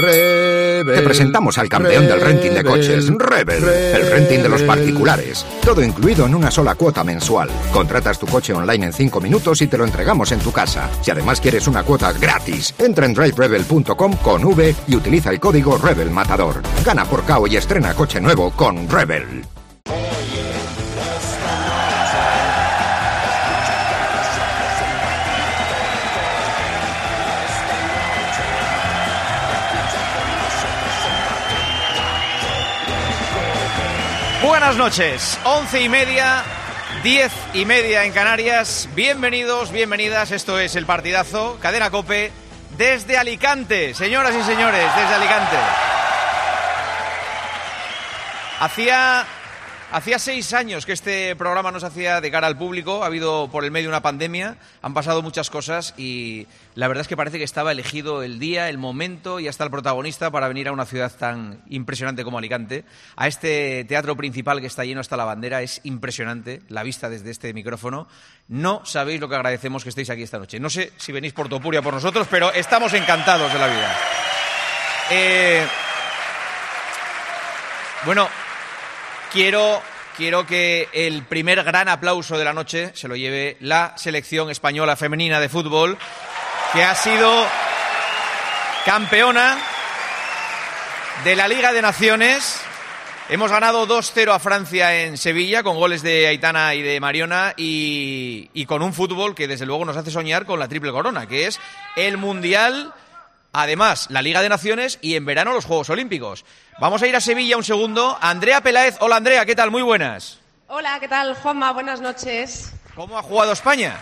Rebel. Te presentamos al campeón del renting de coches, Rebel, el renting de los particulares. Todo incluido en una sola cuota mensual. Contratas tu coche online en 5 minutos y te lo entregamos en tu casa. Si además quieres una cuota gratis, entra en driverebel.com con V y utiliza el código Rebel Matador. Gana por KO y estrena coche nuevo con Rebel. Buenas noches, once y media, diez y media en Canarias. Bienvenidos, bienvenidas. Esto es el partidazo, cadena Cope, desde Alicante, señoras y señores, desde Alicante. Hacía Hacía seis años que este programa no se hacía de cara al público, ha habido por el medio una pandemia, han pasado muchas cosas y la verdad es que parece que estaba elegido el día, el momento y hasta el protagonista para venir a una ciudad tan impresionante como Alicante. A este teatro principal que está lleno hasta la bandera es impresionante la vista desde este micrófono. No sabéis lo que agradecemos que estéis aquí esta noche. No sé si venís por Topuria por nosotros, pero estamos encantados de la vida. Eh, bueno, Quiero, quiero que el primer gran aplauso de la noche se lo lleve la selección española femenina de fútbol, que ha sido campeona de la Liga de Naciones. Hemos ganado 2-0 a Francia en Sevilla con goles de Aitana y de Mariona y, y, con un fútbol que desde luego nos hace soñar con la triple corona, que es el Mundial Además, la Liga de Naciones y en verano los Juegos Olímpicos. Vamos a ir a Sevilla un segundo. Andrea Peláez. Hola Andrea, ¿qué tal? Muy buenas. Hola, ¿qué tal Juanma? Buenas noches. ¿Cómo ha jugado España?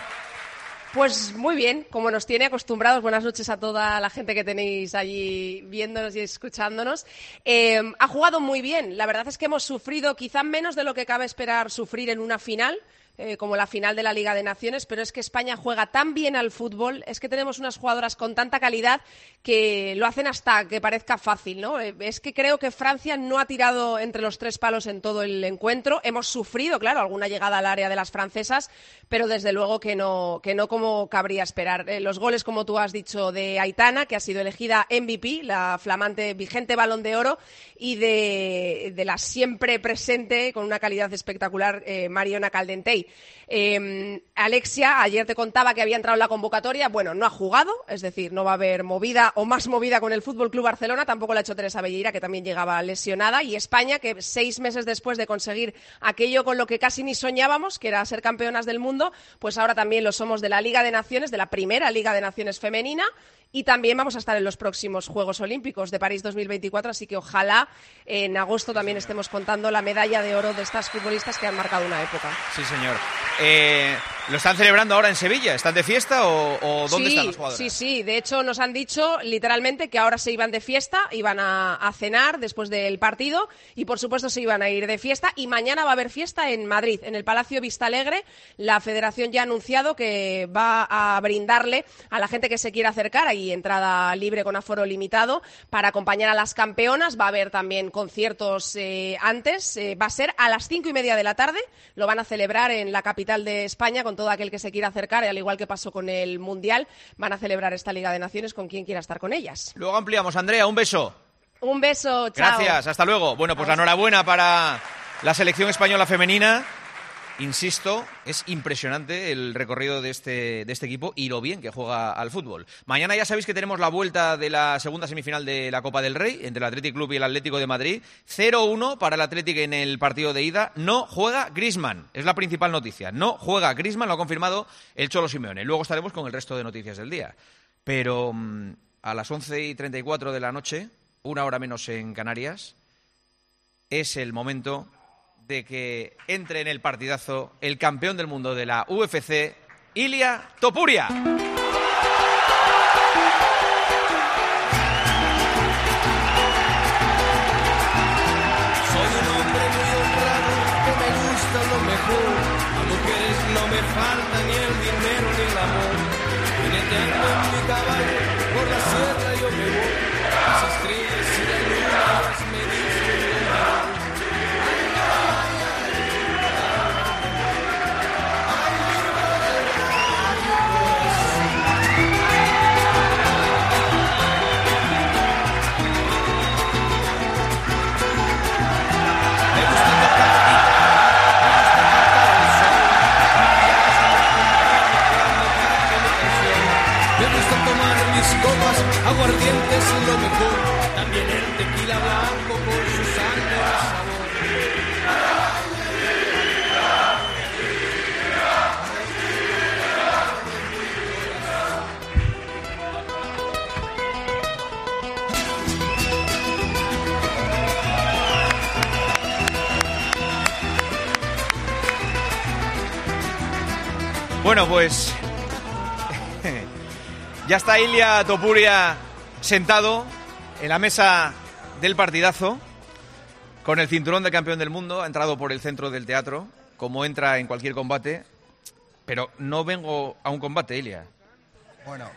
Pues muy bien, como nos tiene acostumbrados. Buenas noches a toda la gente que tenéis allí viéndonos y escuchándonos. Eh, ha jugado muy bien. La verdad es que hemos sufrido quizá menos de lo que cabe esperar sufrir en una final. Eh, como la final de la Liga de Naciones, pero es que España juega tan bien al fútbol, es que tenemos unas jugadoras con tanta calidad que lo hacen hasta que parezca fácil, ¿no? Eh, es que creo que Francia no ha tirado entre los tres palos en todo el encuentro. Hemos sufrido, claro, alguna llegada al área de las francesas, pero desde luego que no, que no como cabría esperar. Eh, los goles, como tú has dicho, de Aitana, que ha sido elegida MVP, la flamante vigente balón de oro, y de, de la siempre presente, con una calidad espectacular, Mariona Caldentey. Eh, Alexia, ayer te contaba que había entrado en la convocatoria. Bueno, no ha jugado, es decir, no va a haber movida o más movida con el Fútbol Club Barcelona. Tampoco la ha hecho Teresa Belleira, que también llegaba lesionada. Y España, que seis meses después de conseguir aquello con lo que casi ni soñábamos, que era ser campeonas del mundo, pues ahora también lo somos de la Liga de Naciones, de la primera Liga de Naciones femenina. Y también vamos a estar en los próximos Juegos Olímpicos de París 2024, así que ojalá en agosto también estemos contando la medalla de oro de estas futbolistas que han marcado una época. Sí, señor. Eh, ¿Lo están celebrando ahora en Sevilla? ¿Están de fiesta o, dónde están los jugadores? Sí, sí. De hecho, nos han dicho literalmente que ahora se iban de fiesta, iban a, a, cenar después del partido y, por supuesto, se iban a ir de fiesta. Y mañana va a haber fiesta en Madrid, en el Palacio Vista Alegre. La Federación ya ha anunciado que va a brindarle a la gente que se quiera acercar y entrada libre con aforo limitado para acompañar a las campeonas. Va a haber también conciertos eh, antes. Eh, va a ser a las cinco y media de la tarde. Lo van a celebrar en la capital de España con todo aquel que se quiera acercar, y al igual que pasó con el Mundial, van a celebrar esta Liga de Naciones con quien quiera estar con ellas. Luego ampliamos. Andrea, un beso. Un beso, chao. Gracias, hasta luego. Bueno, pues la enhorabuena para la selección española femenina. Insisto, es impresionante el recorrido de este, de este equipo y lo bien que juega al fútbol. Mañana ya sabéis que tenemos la vuelta de la segunda semifinal de la Copa del Rey entre el Athletic Club y el Atlético de Madrid. 0-1 para el Atlético en el partido de ida. No juega Grisman, es la principal noticia. No juega Grisman, lo ha confirmado el Cholo Simeone. Luego estaremos con el resto de noticias del día. Pero mmm, a las 11 y 34 de la noche, una hora menos en Canarias, es el momento de que entre en el partidazo el campeón del mundo de la UFC, Ilia Topuria. Bueno, pues ya está Ilia Topuria sentado en la mesa del partidazo con el cinturón de campeón del mundo. Ha entrado por el centro del teatro, como entra en cualquier combate. Pero no vengo a un combate, Ilia. Bueno,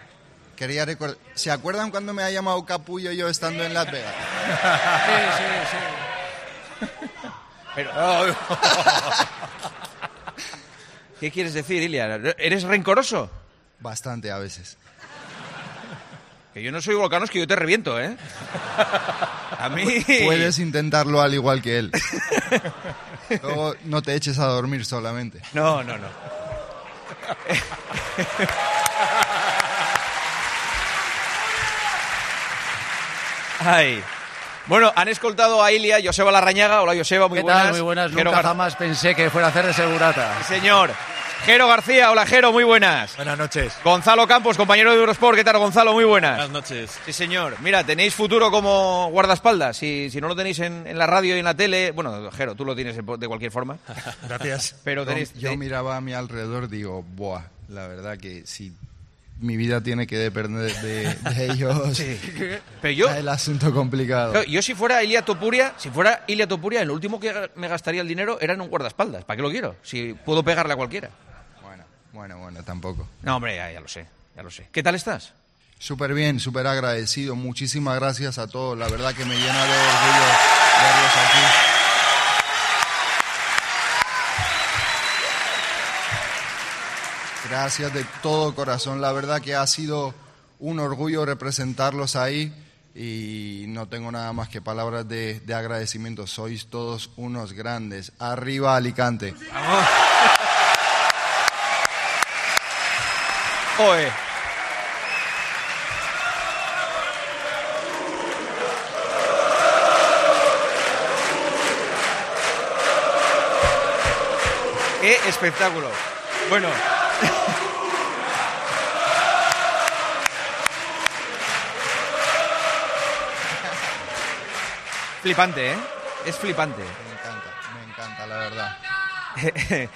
quería recordar. ¿Se acuerdan cuando me ha llamado Capullo yo estando en Las Vegas? Sí, sí, sí. Pero... ¿Qué quieres decir, Ilia? ¿Eres rencoroso? Bastante a veces. Que yo no soy volcanos, que yo te reviento, ¿eh? A mí... Puedes intentarlo al igual que él. Luego no te eches a dormir solamente. No, no, no. Ay. Bueno, han escoltado a Ilia, Joseba Larrañaga. Hola, Joseba, muy ¿Qué buenas. tal? Muy buenas. Jero Nunca Gar- jamás pensé que fuera a hacer de segurata. Sí, Señor. Jero García, hola Jero, muy buenas. Buenas noches. Gonzalo Campos, compañero de Eurosport, ¿qué tal Gonzalo? Muy buenas. Buenas noches. Sí, señor. Mira, tenéis futuro como guardaespaldas. Si, si no lo tenéis en, en la radio y en la tele, bueno, Jero, tú lo tienes de de cualquier forma. Gracias. Pero Yo, tenéis. yo miraba a mi alrededor digo, buah, la verdad que si mi vida tiene que depender de, de ellos, Pero yo, está el asunto complicado. claro, yo si fuera Ilia Topuria, si fuera Ilia Topuria, lo último que me gastaría el dinero era en un guardaespaldas. ¿Para qué lo quiero? Si puedo pegarle a cualquiera. Bueno, bueno, bueno, tampoco. No, hombre, ya, ya lo sé, ya lo sé. ¿Qué tal estás? Súper bien, súper agradecido. Muchísimas gracias a todos. La verdad que me llena de orgullo verlos aquí. Gracias de todo corazón. La verdad que ha sido un orgullo representarlos ahí y no tengo nada más que palabras de, de agradecimiento. Sois todos unos grandes. Arriba Alicante. ¡Qué espectáculo! Bueno. Flipante, ¿eh? Es flipante. Me encanta, me encanta, la verdad.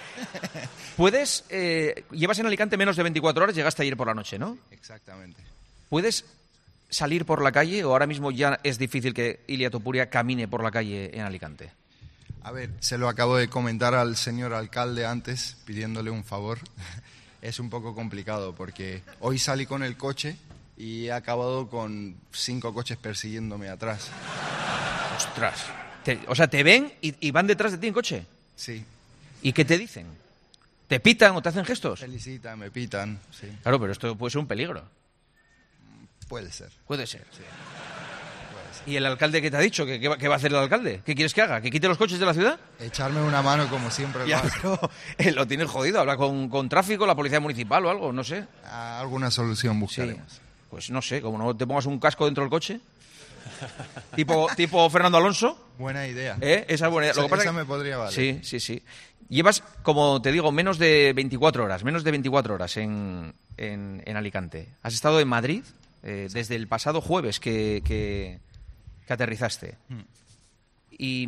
Puedes, eh, llevas en Alicante menos de 24 horas, llegaste ayer por la noche, ¿no? Exactamente. ¿Puedes salir por la calle o ahora mismo ya es difícil que Ilia Topuria camine por la calle en Alicante? A ver, se lo acabo de comentar al señor alcalde antes, pidiéndole un favor. Es un poco complicado porque hoy salí con el coche y he acabado con cinco coches persiguiéndome atrás. ¡Ostras! Te- o sea, te ven y, y van detrás de ti en coche. Sí, ¿Y qué te dicen? ¿Te pitan o te hacen gestos? felicitan, me pitan, sí, Claro, pero esto puede ser un peligro. puede ser. Puede ser. ¿Y el alcalde qué te ha dicho? ¿Qué, qué va, a hacer el alcalde? ¿Qué quieres que haga? ¿Que quite los coches de la ciudad? Echarme una mano como siempre lo Ya, pero eh, lo tienes jodido. Habla con, con tráfico, la policía municipal o algo, no sé. Alguna solución Sí. buscaremos. Pues no sé, como no te pongas un casco dentro del coche. tipo, tipo Fernando Alonso. Buena idea. ¿eh? Esa es buena idea. Lo que pasa esa que- me podría valer. Sí, sí, sí. Llevas, como te digo, menos de 24 horas, menos de 24 horas en, en, en Alicante. Has estado en Madrid eh, desde el pasado jueves que, que, que aterrizaste. Mm. Y,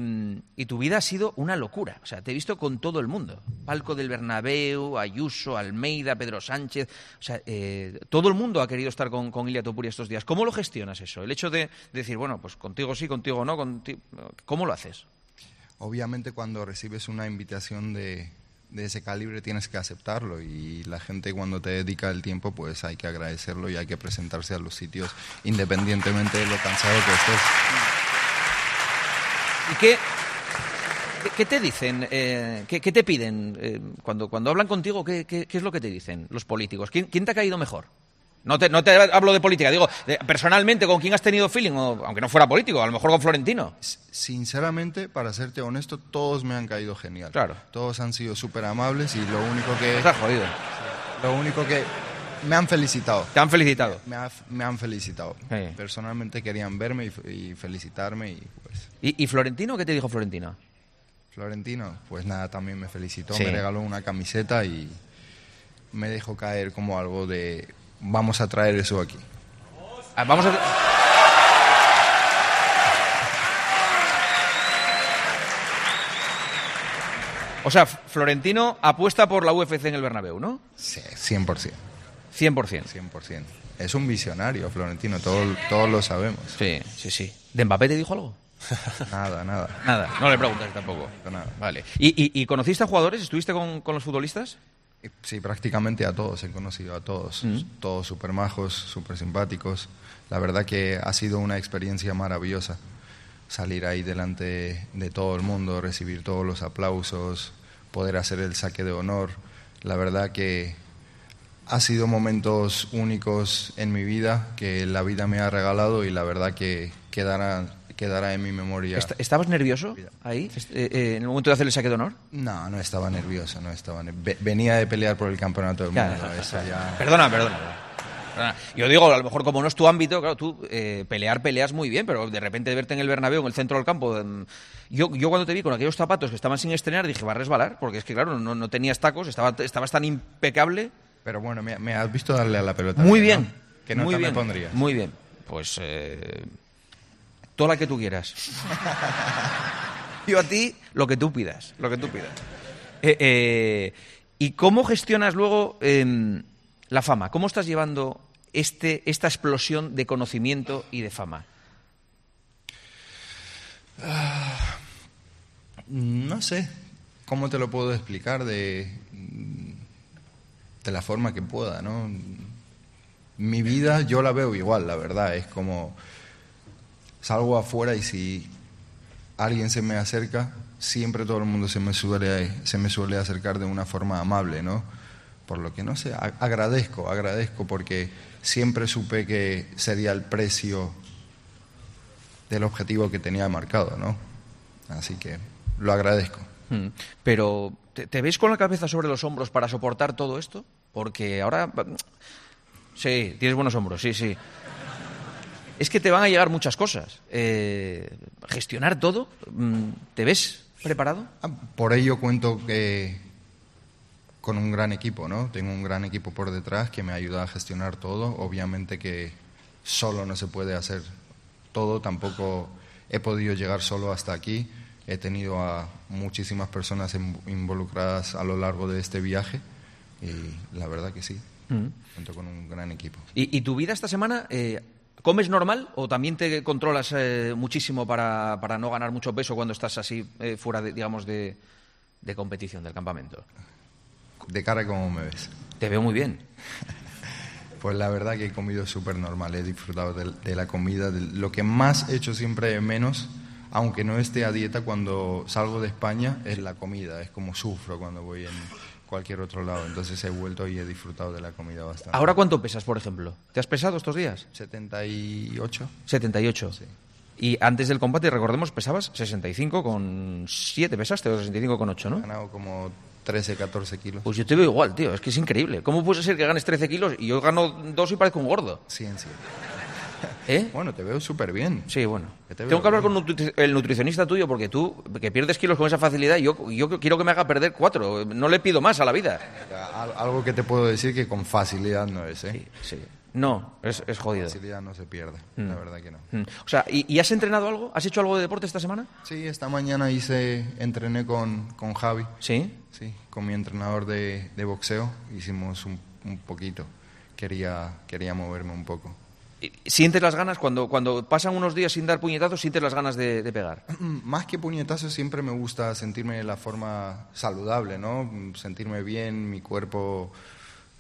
y tu vida ha sido una locura. O sea, te he visto con todo el mundo. Palco del Bernabéu, Ayuso, Almeida, Pedro Sánchez. O sea, eh, todo el mundo ha querido estar con, con Ilia Topuria estos días. ¿Cómo lo gestionas eso? El hecho de decir, bueno, pues contigo sí, contigo no. ¿Cómo lo haces? Obviamente cuando recibes una invitación de, de ese calibre tienes que aceptarlo y la gente cuando te dedica el tiempo pues hay que agradecerlo y hay que presentarse a los sitios independientemente de lo cansado que estés. ¿Y qué, qué, te dicen? eh, qué, qué te piden? eh, cuando, cuando hablan contigo, ¿qué, qué, qué es lo que te dicen los políticos? ¿Quién, quién te ha caído mejor? No te, no te hablo de política, digo, personalmente, ¿con quién has tenido feeling? O, aunque no fuera político, a lo mejor con Florentino. Sinceramente, para serte honesto, todos me han caído genial. Claro. Todos han sido súper amables y lo único que... Estás jodido. Lo único que Me han felicitado. Te han felicitado. Me, ha- me han felicitado. Sí. Personalmente querían verme y, fe- y felicitarme y pues ¿Y, y Florentino qué te dijo Florentino? Florentino, pues nada, también me felicitó, Sí. me regaló una camiseta y me dejó caer como algo de vamos a traer eso aquí. Ah, Vamos a... O sea, Florentino apuesta por la UFC en el Bernabéu, ¿no? Sí, 100%, 100%. 100%. Es un visionario, Florentino, todo- todos lo sabemos. Sí, sí, sí. ¿De Mbappé te dijo algo? Nada, nada. Nada, no le preguntas tampoco. Nada. Vale. ¿Y, y- y conociste a jugadores? ¿Estuviste con, con los futbolistas? Sí, prácticamente a todos, he conocido a todos, todos súper majos, súper simpáticos. La verdad que ha sido una experiencia maravillosa salir ahí delante de todo el mundo, recibir todos los aplausos, poder hacer el saque de honor. La verdad que ha sido momentos únicos en mi vida que la vida me ha regalado y la verdad que quedará, quedará en mi memoria. Est- ¿Estabas nervioso ahí, eh, eh, en el momento de hacer el saque de honor? No, no estaba nervioso, no estaba. ner- ve- Venía de pelear por el campeonato del mundo. eso ya- Perdona, perdona. Yo digo, a lo mejor como no es tu ámbito, claro, tú eh, pelear peleas muy bien, pero de repente verte en el Bernabéu, en el centro del campo, yo, yo cuando te vi con aquellos zapatos que estaban sin estrenar, dije, va a resbalar, porque es que claro, no, no tenías tacos, estaba, estabas tan impecable. Pero bueno, me, me has visto darle a la pelota. Muy bien, bien. ¿no? ¿Qué nota muy me bien, pondrías? Muy bien. Pues eh, toda la que tú quieras. Yo a ti lo que tú pidas, lo que tú pidas. Eh, eh, ¿Y cómo gestionas luego em, la fama? ¿Cómo estás llevando este, esta explosión de conocimiento y de fama? No sé cómo te lo puedo explicar de, de la forma que pueda, ¿no? Mi vida yo la veo igual, la verdad. Es como salgo afuera y si alguien se me acerca, siempre todo el mundo se me suele, se me suele acercar de una forma amable, ¿no? Por lo que no sé, agradezco, agradezco porque siempre supe que sería el precio del objetivo que tenía marcado, ¿no? Así que lo agradezco. Mm. Pero, ¿te, te ves con la cabeza sobre los hombros para soportar todo esto? Porque ahora... Sí, tienes buenos hombros, sí, sí. Es que te van a llegar muchas cosas. Eh, gestionar todo, mm, ¿te ves preparado? Ah, Por ello cuento que con un gran equipo, ¿no? Tengo un gran equipo por detrás que me ayuda a gestionar todo. Obviamente que solo no se puede hacer todo, tampoco he podido llegar solo hasta aquí. He tenido a muchísimas personas in- involucradas a lo largo de este viaje y la verdad que sí, Mm. cuento con un gran equipo. ¿Y, y tu vida esta semana, eh, comes normal o también te controlas eh, muchísimo para, para no ganar mucho peso cuando estás así eh, fuera, de, digamos, de, de competición del campamento? De cara a cómo me ves. Te veo muy bien. Pues la verdad que he comido súper normal, he disfrutado de, de la comida. de- lo que más he hecho siempre menos, aunque no esté a dieta cuando salgo de España, es la comida. Es como sufro cuando voy en cualquier otro lado. Entonces he vuelto y he disfrutado de la comida bastante. ¿Ahora cuánto pesas, por ejemplo? ¿Te has pesado estos días? 78. 78. Sí. Y antes del combate, recordemos, pesabas 65 con 7, pesaste, o 65 con 8, He ¿no? ganado como 13, 14 kilos. Pues yo te veo igual, tío, es que es increíble. ¿Cómo puede ser que ganes 13 kilos y yo gano 2 y parezco un gordo? Sí, en sí. ¿Eh? Bueno, te veo súper bien. Sí, bueno. Te Tengo que hablar bien. con nutri- el nutricionista tuyo porque tú, que pierdes kilos con esa facilidad, yo, yo quiero que me haga perder 4. No le pido más a la vida. Al- Algo que te puedo decir que con facilidad no es, ¿eh? Sí, sí. No, es, es jodido. Facilidad no se pierde, la verdad que no. Mm. O sea, ¿y, y has entrenado algo? ¿Has hecho algo de deporte esta semana? Sí, esta mañana hice, entrené con, con Javi, Sí. sí, con mi entrenador de, de boxeo, hicimos un, un poquito, quería, quería moverme un poco. ¿Y- ¿Sientes las ganas cuando, cuando pasan unos días sin dar puñetazos, sientes las ganas de, de pegar? Más que puñetazos, siempre me gusta sentirme de la forma saludable, ¿no? Sentirme bien, mi cuerpo,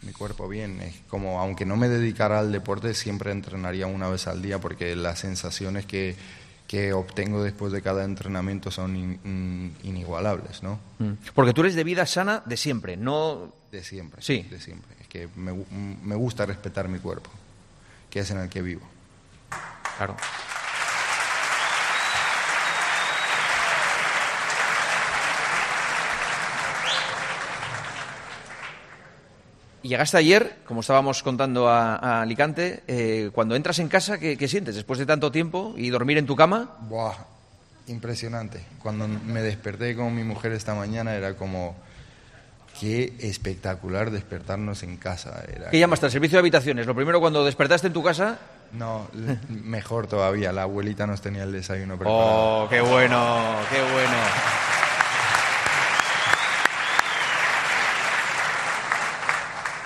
mi cuerpo bien. Es como, aunque no me dedicara al deporte, siempre entrenaría una vez al día porque las sensaciones que, que obtengo después de cada entrenamiento son in- in- inigualables, ¿no? Mm. Porque tú eres de vida sana de siempre, no... De siempre. Sí. De siempre. Es que me, me gusta respetar mi cuerpo, que es en el que vivo. Claro. Llegaste ayer, como estábamos contando a, a Alicante, eh, cuando entras en casa, ¿qué, ¿qué, sientes después de tanto tiempo y dormir en tu cama? Buah, impresionante. Cuando me desperté con mi mujer esta mañana era como, qué espectacular despertarnos en casa. Era ¿Qué llamaste al servicio de habitaciones? Lo primero cuando despertaste en tu casa... No, mejor todavía, la abuelita nos tenía el desayuno preparado. ¡Oh, qué bueno, qué bueno!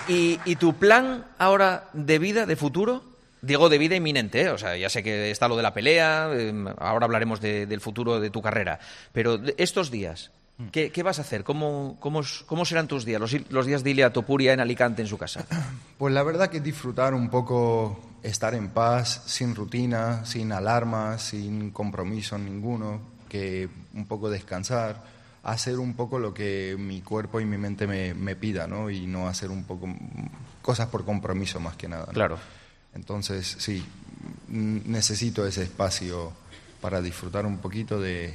¿Y, ¿Y, tu plan ahora de vida, de futuro? Digo de vida inminente, ¿eh? o sea, ya sé que está lo de la pelea, eh, ahora hablaremos de, del futuro de tu carrera, pero estos días, ¿qué, qué vas a hacer? ¿Cómo, cómo, cómo serán tus días, los, los, días de Ilia Topuria en Alicante, en su casa? Pues la verdad que disfrutar un poco, estar en paz, sin rutina, sin alarmas, sin compromiso ninguno, que un poco descansar hacer un poco lo que mi cuerpo y mi mente me, me pida, ¿no? Y no hacer un poco cosas por compromiso más que nada. ¿no? Claro. Entonces, sí, necesito ese espacio para disfrutar un poquito de,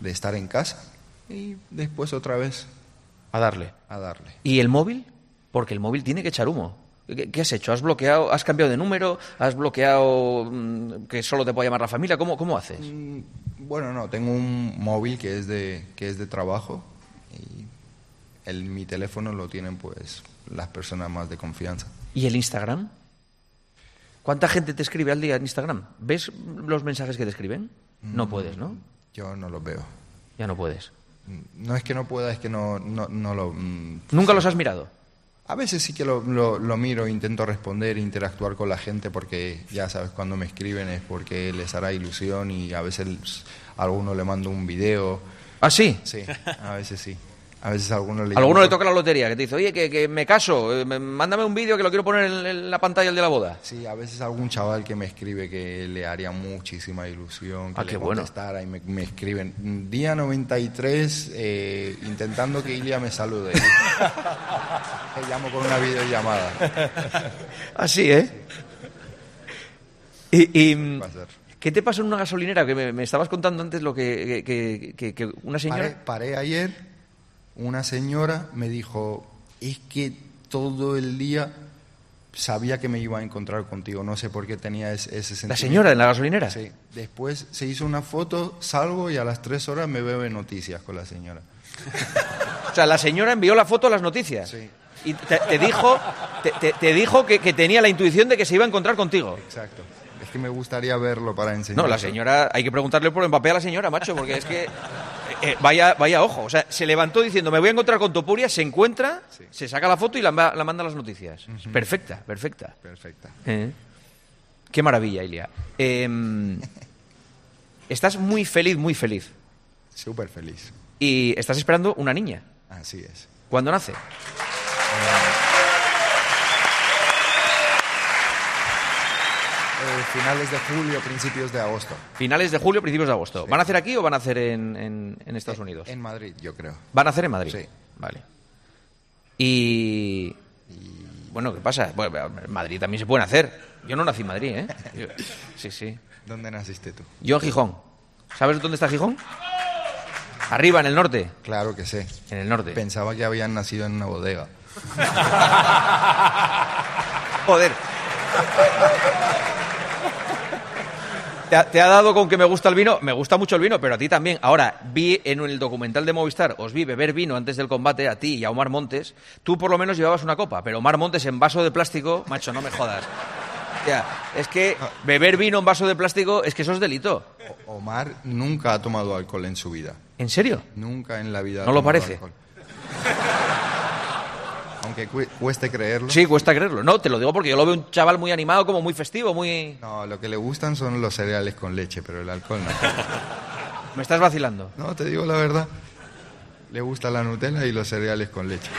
de, estar en casa y después otra vez a darle. A darle. ¿Y el móvil? Porque el móvil tiene que echar humo. ¿Qué, ¿Qué, has hecho? ¿Has bloqueado, has cambiado de número? ¿Has bloqueado mmm, que solo te puede llamar la familia? ¿Cómo, cómo haces? Mm, bueno, no, tengo un móvil que es de, que es de trabajo y el, mi teléfono lo tienen pues las personas más de confianza. ¿Y el Instagram? ¿Cuánta gente te escribe al día en Instagram? ¿Ves los mensajes que te escriben? No puedes, ¿no? Yo no los veo. Ya no puedes. No es que no pueda, es que no, no, no lo... mm, ¿Nunca los has mirado? A veces sí que lo, lo, lo, miro, intento responder, interactuar con la gente porque ya sabes, cuando me escriben es porque les hará ilusión y a veces a alguno le mando un video. ¿Ah, sí? Sí, a veces sí. A veces a alguno le... alguno le toca la lotería, que te dice, oye, que, que me caso, eh, mándame un vídeo que lo quiero poner en, en, la pantalla el de la boda. Sí, a veces algún chaval que me escribe que le haría muchísima ilusión, que ah, le qué contestara bueno. y me, me, escriben, día 93, eh, intentando que Ilia me salude. Te llamo con una videollamada. Así, ¿eh? Y, y ¿Qué te pasó en una gasolinera? Que me, me estabas contando antes lo que, que, que, que una señora... Paré, paré ayer una señora me dijo, es que todo el día sabía que me iba a encontrar contigo, no sé por qué tenía ese, ese sentimiento. ¿La señora en la gasolinera? Sí. Después se hizo una foto, salgo y a las tres horas me veo en noticias con la señora. o sea, la señora envió la foto a las noticias. Sí. Y te, te dijo, te, te, te dijo que, que, tenía la intuición de que se iba a encontrar contigo. Exacto. Es que me gustaría verlo para enseñar. No, la señora, hay que preguntarle por Mbappé a la señora, macho, porque es que eh, vaya, vaya ojo. O sea, se levantó diciendo, me voy a encontrar con Topuria, se encuentra, sí. se saca la foto y la, la manda a las noticias. Uh -huh. Perfecta, perfecta. Perfecta. Eh. Qué maravilla, Ilia. Eh, estás muy feliz, muy feliz. Súper feliz. Y estás esperando una niña. Así es. ¿Cuándo nace? Eh, finales de julio, principios de agosto. Finales de julio, principios de agosto. Sí. ¿Van a hacer aquí o van a hacer en, en, en Estados en, Unidos? En Madrid, yo creo. ¿Van a hacer en Madrid? Sí. Vale. Y... y... Bueno, ¿qué pasa? Bueno, en Madrid también se pueden hacer. Yo no nací en Madrid, ¿eh? Yo... Sí, sí. ¿Dónde naciste tú? Yo en Gijón. ¿Sabes dónde está Gijón? Arriba, en el norte. Claro que sé. En el norte. Pensaba que habían nacido en una bodega. Joder. ¿Te ha, ¿Te ha, dado con que me gusta el vino? Me gusta mucho el vino, pero a ti también. Ahora, vi en el documental de Movistar, os vi beber vino antes del combate, a ti y a Omar Montes. Tú por lo menos llevabas una copa, pero Omar Montes en vaso de plástico, macho, no me jodas. Ya, es que beber vino en vaso de plástico es que eso es delito. Omar nunca ha tomado alcohol en su vida. ¿En serio? Nunca en la vida. ¿No lo parece? Alcohol. Aunque cueste creerlo. Sí, cuesta creerlo. No, te lo digo porque yo lo veo un chaval muy animado, como muy festivo, muy... No, lo que le gustan son los cereales con leche, pero el alcohol no. ¿Me estás vacilando? No, te digo la verdad. Le gusta la Nutella y los cereales con leche.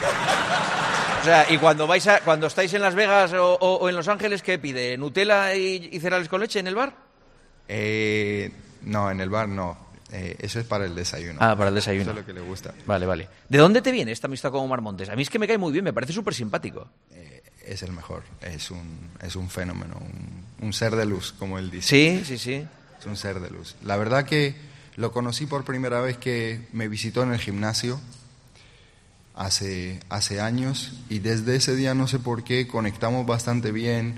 O sea, y cuando vais a, cuando estáis en Las Vegas o, o, o en Los Ángeles, ¿qué pide? ¿Nutella y, y, cereales con leche en el bar? Eh, no, en el bar no. Eh, eso es para el desayuno. Ah, para el desayuno. Eso es lo que le gusta. Vale, vale. ¿De dónde te viene esta amistad con Omar Montes? A mí es que me cae muy bien, me parece súper simpático. Eh, es el mejor, es un, es un fenómeno, un, un, ser de luz, como él dice. Sí, sí, sí. Es un ser de luz. La verdad que lo conocí por primera vez que me visitó en el gimnasio hace, hace años y desde ese día no sé por qué conectamos bastante bien,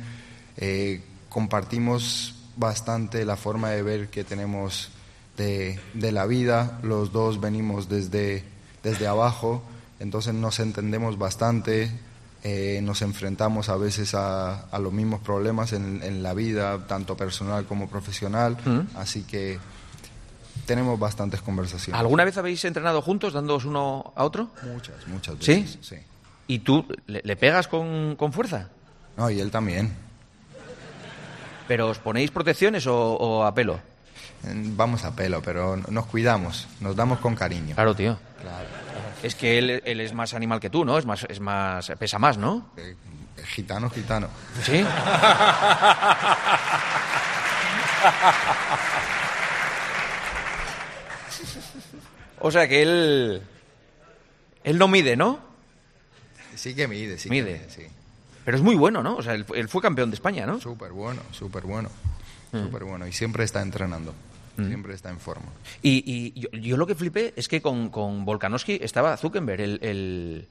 eh, compartimos bastante la forma de ver que tenemos de, de la vida, los dos venimos desde, desde abajo, entonces nos entendemos bastante, eh, nos enfrentamos a veces a, a los mismos problemas en, en, la vida, tanto personal como profesional, Mm. así que tenemos bastantes conversaciones. ¿Alguna vez habéis entrenado juntos, dándoos uno a otro? Muchas, muchas ¿Sí? veces. ¿Sí? ¿Y tú le, le pegas con, con fuerza? No, y él también. ¿Pero os ponéis protecciones o, o a pelo? Vamos a pelo, pero nos cuidamos, nos damos con cariño. Claro, tío. Claro. Es que él, él es más animal que tú, ¿no? Es más, es más, pesa más, ¿no? Eh, gitano, gitano. Sí. O sea que él, él no mide, ¿no? Sí que mide, sí. Mide. Que mide sí. Pero es muy bueno, ¿no? O sea, él, él fue campeón de España, ¿no? Súper bueno, súper bueno. Mm. Súper bueno. Y siempre está entrenando. Siempre está en forma. Y, y yo, yo lo que flipé es que con, con Volkanovski estaba Zuckerberg, el, el,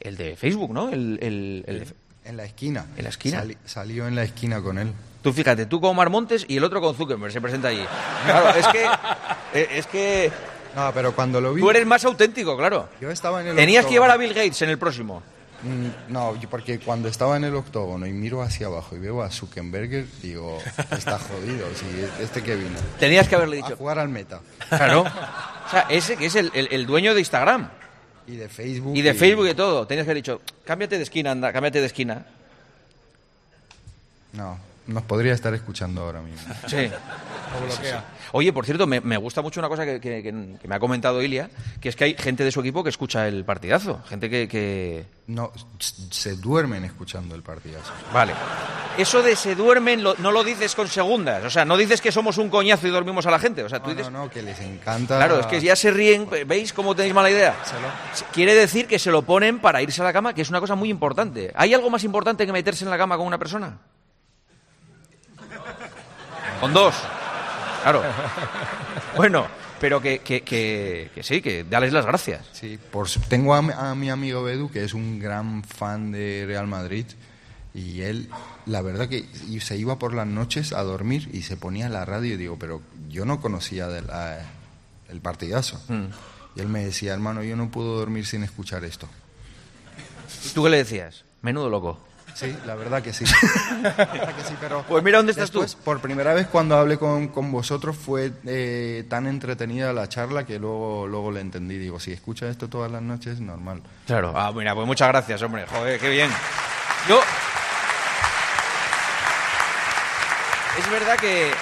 el de Facebook, ¿no? El, el- el de- En la esquina. ¿En la esquina? Sali- salió en la esquina con él. Tú fíjate, tú con Omar Montes y el otro con Zuckerberg se presenta allí. Claro, es que, eh, es que No, pero cuando lo vi. tú eres más auténtico, claro. Yo estaba en el Tenías que llevar a Bill Gates en el próximo. Mm, No, yo- porque cuando estaba en el octógono y miro hacia abajo y veo a Zuckerberg, digo, está jodido. Sí, este que vino. Tenías que haberle A dicho. jugar al meta. Claro. O sea, ese que es el, el- el dueño de Instagram Y de Facebook. y de Facebook y de todo. Tenías que haber dicho, cámbiate de esquina, anda, cámbiate de esquina. No, nos podría estar escuchando ahora mismo. Sí. Oye, por cierto, me, me gusta mucho una cosa que, que- que- me ha comentado Ilia, que es que hay gente de su equipo que escucha el partidazo. Gente que... que- No, se duermen escuchando el partidazo. Vale. Eso de se duermen lo- no lo dices con segundas. O sea, no dices que somos un coñazo y dormimos a la gente. O sea, tú No, dices... no, no, que les encanta. Claro, es que ya se ríen. ¿Veis cómo tenéis mala idea? Quiere decir que se lo ponen para irse a la cama, que es una cosa muy importante. ¿Hay algo más importante que meterse en la cama con una persona? Con dos. Claro. Bueno, pero que, que, que, que sí, que dales las gracias. Sí, por, tengo a, mi- a mi amigo Bedu, que es un gran fan de Real Madrid, y él, la verdad que se iba por las noches a dormir y se ponía la radio y digo, pero yo no conocía de la- el partidazo. Mm. Y él me decía, hermano, yo no puedo dormir sin escuchar esto. ¿Y tú qué le decías? Menudo loco. Sí, la verdad que sí. La verdad que sí, pero Pues mira dónde estás después, por primera vez cuando hablé con, con vosotros fue eh, tan entretenida la charla que luego, luego le entendí. Digo, si escucha esto todas las noches, normal. Claro. Ah, mira, pues muchas gracias, hombre. Joder, qué bien. Yo. Es verdad que.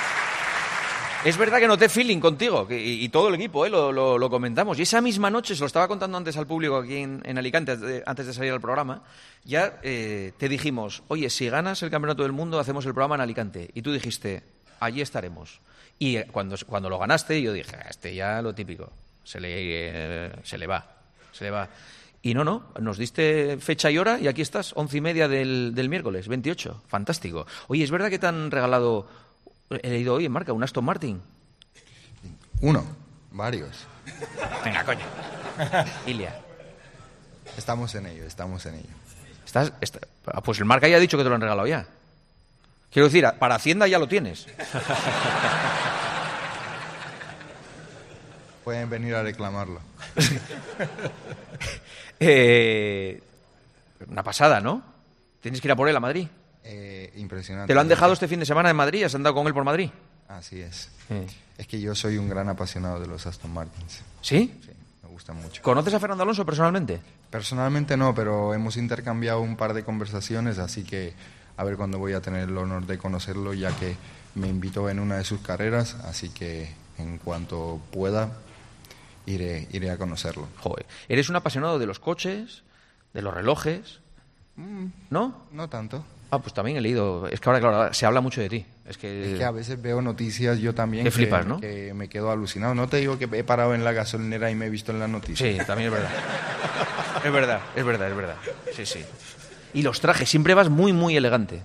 Es verdad que noté feeling contigo y, y todo el equipo, ¿eh? lo, comentamos. Y esa misma noche, se lo estaba contando antes al público aquí en, Alicante, antes de, antes de salir al programa, ya eh, te dijimos, oye, si ganas el Campeonato del Mundo, hacemos el programa en Alicante. Y tú dijiste, allí estaremos. Y eh, cuando, cuando lo ganaste, yo dije, "Ah, este ya lo típico, se le, eh, se le va, se le va. Y no, no, nos diste fecha y hora y aquí estás, once y media del, del miércoles, 28. Fantástico. Oye, ¿es verdad que te han regalado, he leído hoy en marca, un Aston Martin? Uno, varios. Venga, coño. Ilia. Estamos en ello, estamos en ello. Estás, está- ah, pues el marca ya ha dicho que te lo han regalado ya. Quiero decir, para Hacienda ya lo tienes. Pueden venir a reclamarlo. Eh, una pasada, ¿no? Tienes que ir a por él a Madrid. Eh, impresionante. ¿Te lo han dejado este fin de semana en Madrid? ¿Has andado con él por Madrid? Así es. Sí. Es que yo soy un gran apasionado de los Aston Martins. ¿Sí? Sí, me gustan mucho. ¿Conoces a Fernando Alonso personalmente? Personalmente no, pero hemos intercambiado un par de conversaciones, así que a ver cuándo voy a tener el honor de conocerlo, ya que me invitó en una de sus carreras, así que en cuanto pueda iré, iré a conocerlo. Joder. Eres un apasionado de los coches, de los relojes, ¿no? No tanto. Ah, pues también he leído. Es que ahora, claro, se habla mucho de ti. Es que. Es que a veces veo noticias yo también que, flipas, ¿no? que me quedo alucinado. No te digo que he parado en la gasolinera y me he visto en las noticias. Sí, también es verdad. es verdad, es verdad, es verdad. Sí, sí. Y los trajes, siempre vas muy, muy elegante.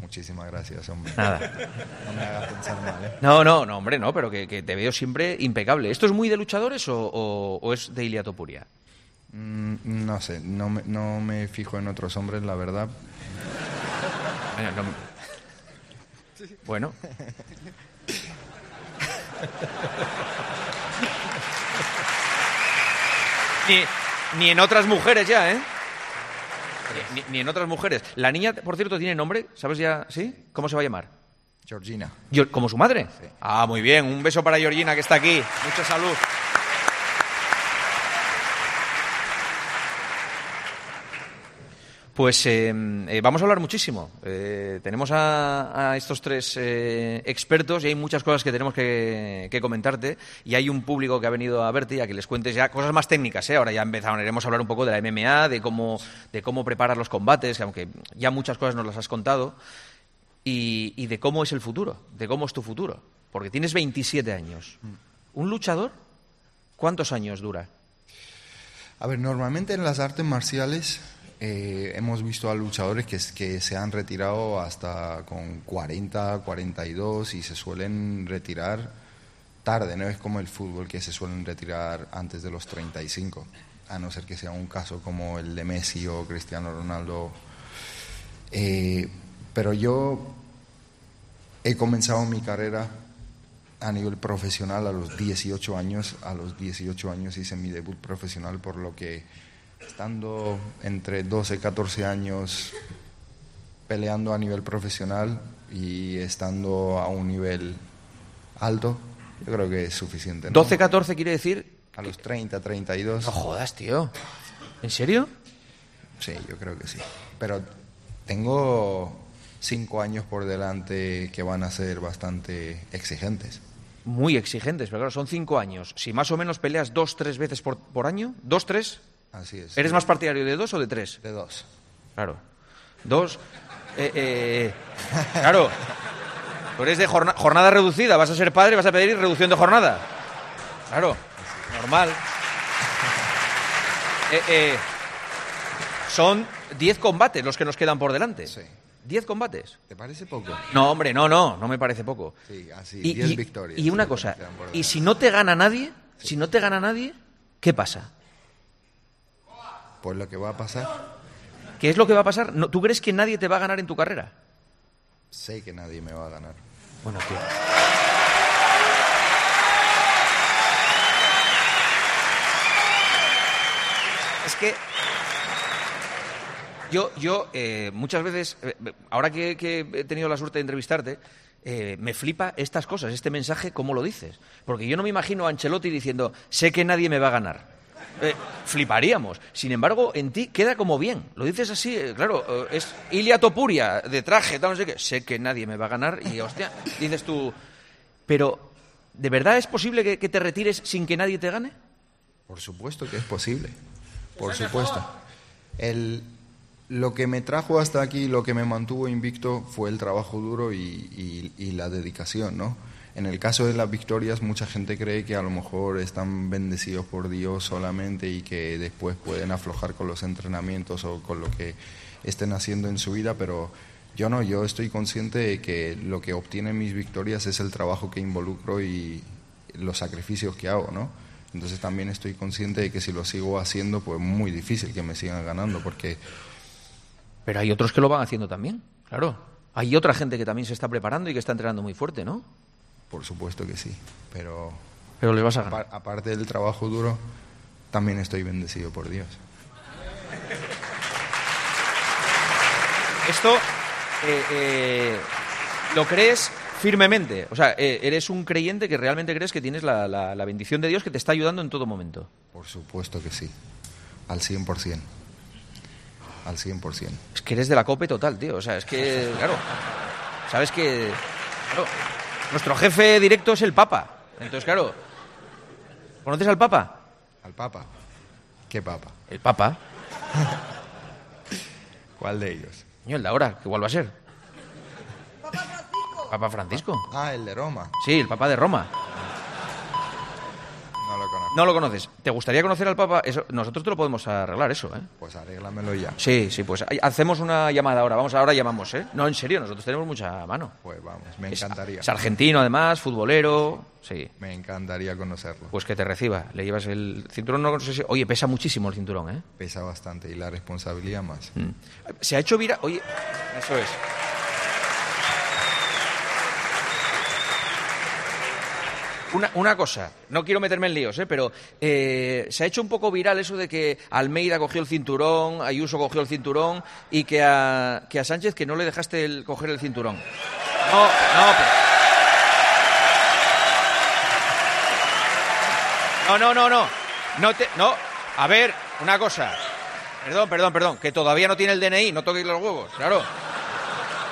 Muchísimas gracias, hombre. Nada. No me hagas pensar mal, ¿eh? No, no, no, hombre, no, pero que, que te veo siempre impecable. ¿Esto es muy de luchadores o, o- o es de Ilia Topuria? Mm, no sé, no me, no me fijo en otros hombres, la verdad. Bueno, no- Bueno. ni, ni en otras mujeres ya, ¿eh? Ni, en otras mujeres. La niña, por cierto, tiene nombre, ¿sabes ya? ¿Sí? ¿Cómo se va a llamar? Georgina. ¿Como su madre? Ah, muy bien. Un beso para Georgina, que está aquí. Mucha salud. Pues eh, eh, vamos a hablar muchísimo. Eh, tenemos a, a estos tres expertos y hay muchas cosas que tenemos que, que comentarte. Y hay un público que ha venido a verte y a que les cuentes ya cosas más técnicas. ¿eh? Ahora ya empezaremos a hablar un poco de la MMA, de cómo, de cómo preparar los combates, que aunque ya muchas cosas nos las has contado y, y de cómo es el futuro, de cómo es tu futuro. Porque tienes 27 años. ¿Un luchador? ¿Cuántos años dura? A ver, normalmente en las artes marciales eh, hemos visto a luchadores que, se han retirado hasta con 40, 42 y se suelen retirar tarde, no es como el fútbol que se suelen retirar antes de los 35, a no ser que sea un caso como el de Messi o Cristiano Ronaldo. Eh, pero yo he comenzado mi carrera a nivel profesional a los 18 años. A los 18 años hice mi debut profesional, por lo que estando entre 12 y 14 años peleando a nivel profesional y estando a un nivel alto, yo creo que es suficiente. ¿no? 12-14 quiere decir... A los 30, 32. No jodas, tío. ¿En serio? Sí, yo creo que sí. Pero tengo cinco años por delante que van a ser bastante exigentes. Muy exigentes, pero claro, son cinco años. Si más o menos peleas dos, tres veces por, por año, dos, tres, Así es. ¿eres más partidario de dos o de tres? De dos. Claro. Dos. eh, eh, claro. Tú eres de jorna- jornada reducida, vas a ser padre, vas a pedir reducción de jornada. Claro. Normal. Eh, eh, son diez combates los que nos quedan por delante. Sí. Diez combates. ¿Te parece poco? No, hombre, no, no, no me parece poco. Sí, así, Y, 10 y- victorias. y una cosa, y si no te gana nadie, si no te gana nadie, ¿qué pasa? Pues lo que va a pasar, ¿Qué es lo que va a pasar? No, ¿Tú crees que nadie te va a ganar en tu carrera? sé que nadie me va a ganar. Bueno, tío. Es que yo, yo eh, muchas veces, eh, ahora que, que he tenido la suerte de entrevistarte, eh, me flipa estas cosas, este mensaje, cómo lo dices. Porque yo no me imagino a Ancelotti diciendo, sé que nadie me va a ganar. Eh, fliparíamos. Sin embargo, en ti queda como bien. Lo dices así, eh, claro, eh, es Ilia Topuria, de traje, tal, no sé qué. Sé que nadie me va a ganar y, hostia, dices tú... Pero, ¿de verdad es posible que, que te retires sin que nadie te gane? Por supuesto que es posible. Por supuesto. El, lo que me trajo hasta aquí, lo que me mantuvo invicto fue el trabajo duro y, y- y la dedicación, ¿no? En el caso de las victorias, mucha gente cree que a lo mejor están bendecidos por Dios solamente y que después pueden aflojar con los entrenamientos o con lo que estén haciendo en su vida, pero yo no, yo estoy consciente de que lo que obtienen mis victorias es el trabajo que involucro y los sacrificios que hago, ¿no? Entonces también estoy consciente de que si lo sigo haciendo, pues muy difícil que me sigan ganando, porque Pero hay otros que lo van haciendo también, claro. Hay otra gente que también se está preparando y que está entrenando muy fuerte, ¿no? Por supuesto que sí, pero Pero le vas a ganar. apar- aparte del trabajo duro, también estoy bendecido por Dios. Esto eh, eh, lo crees firmemente. O sea, eh, eres un creyente que realmente crees que tienes la, la- la bendición de Dios que te está ayudando en todo momento. Por supuesto que sí, al 100%. Al 100%. Es que eres de la cope total, tío. O sea, es que, claro. Sabes que. claro, nuestro jefe directo es el Papa. Entonces, claro. ¿Conoces al Papa? ¿Al Papa? ¿Qué Papa? El Papa. ¿Cuál de ellos? Coño, el de ahora, que igual va a ser. Papa Francisco. Ah, el de Roma. Sí, el Papa de Roma. No lo conoces. ¿Te gustaría conocer al Papa? Eso, nosotros te lo podemos arreglar, eso, ¿eh? Pues arréglamelo ya. Sí, sí, pues hacemos una llamada ahora. Vamos, ahora llamamos, ¿eh? No, en serio, nosotros tenemos mucha mano. Pues vamos, me encantaría. Es, argentino, además, futbolero. Sí. Me encantaría conocerlo. Pues que te reciba. Le llevas el cinturón, no sé si... Oye, pesa muchísimo el cinturón, ¿eh? Pesa bastante y la responsabilidad más. Mm. Se ha hecho viral... Oye, eso es. Una, una cosa, no quiero meterme en líos, ¿eh? pero eh, se ha hecho un poco viral eso de que Almeida cogió el cinturón, Ayuso cogió el cinturón y que a, que a Sánchez que no le dejaste el, coger el cinturón. No, no, pero... No, no, no, no. No, te, no. A ver, una cosa. Perdón, perdón, perdón. Que todavía no tiene el DNI, no toquéis los huevos, claro.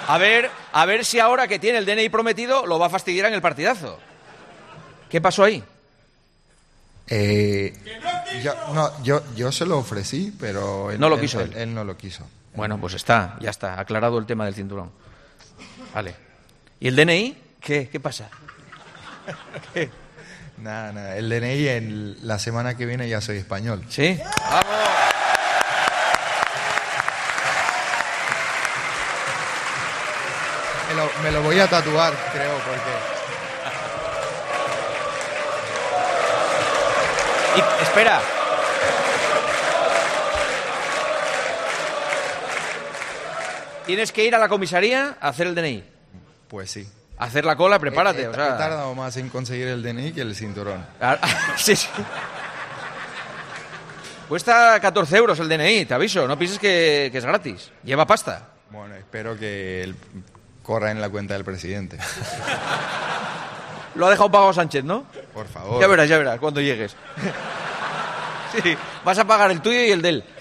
A ver, a ver si ahora que tiene el DNI prometido lo va a fastidiar en el partidazo. ¿Qué pasó ahí? Eh, yo, no, yo, yo se lo ofrecí, pero él No lo quiso él, él. él no lo quiso. Bueno, pues está, ya está, aclarado el tema del cinturón. Vale. ¿Y el DNI? ¿Qué? ¿Qué pasa? Nada, nada. El DNI en la semana que viene ya soy español. ¿Sí? Me lo, me lo voy a tatuar, creo, porque Y, espera. Tienes que ir a la comisaría a hacer el DNI. pues sí. A hacer la cola, prepárate. He, he- o sea, he tardado más en conseguir el DNI que el cinturón. Ah, sí, sí. Cuesta 14 euros el DNI, te aviso. No pienses que, que es gratis. Lleva pasta. Bueno, espero que corra en la cuenta del presidente. Lo ha dejado pagado Sánchez, ¿no? Por favor. Ya verás, ya verás, cuando llegues. Sí, vas a pagar el tuyo y el de él.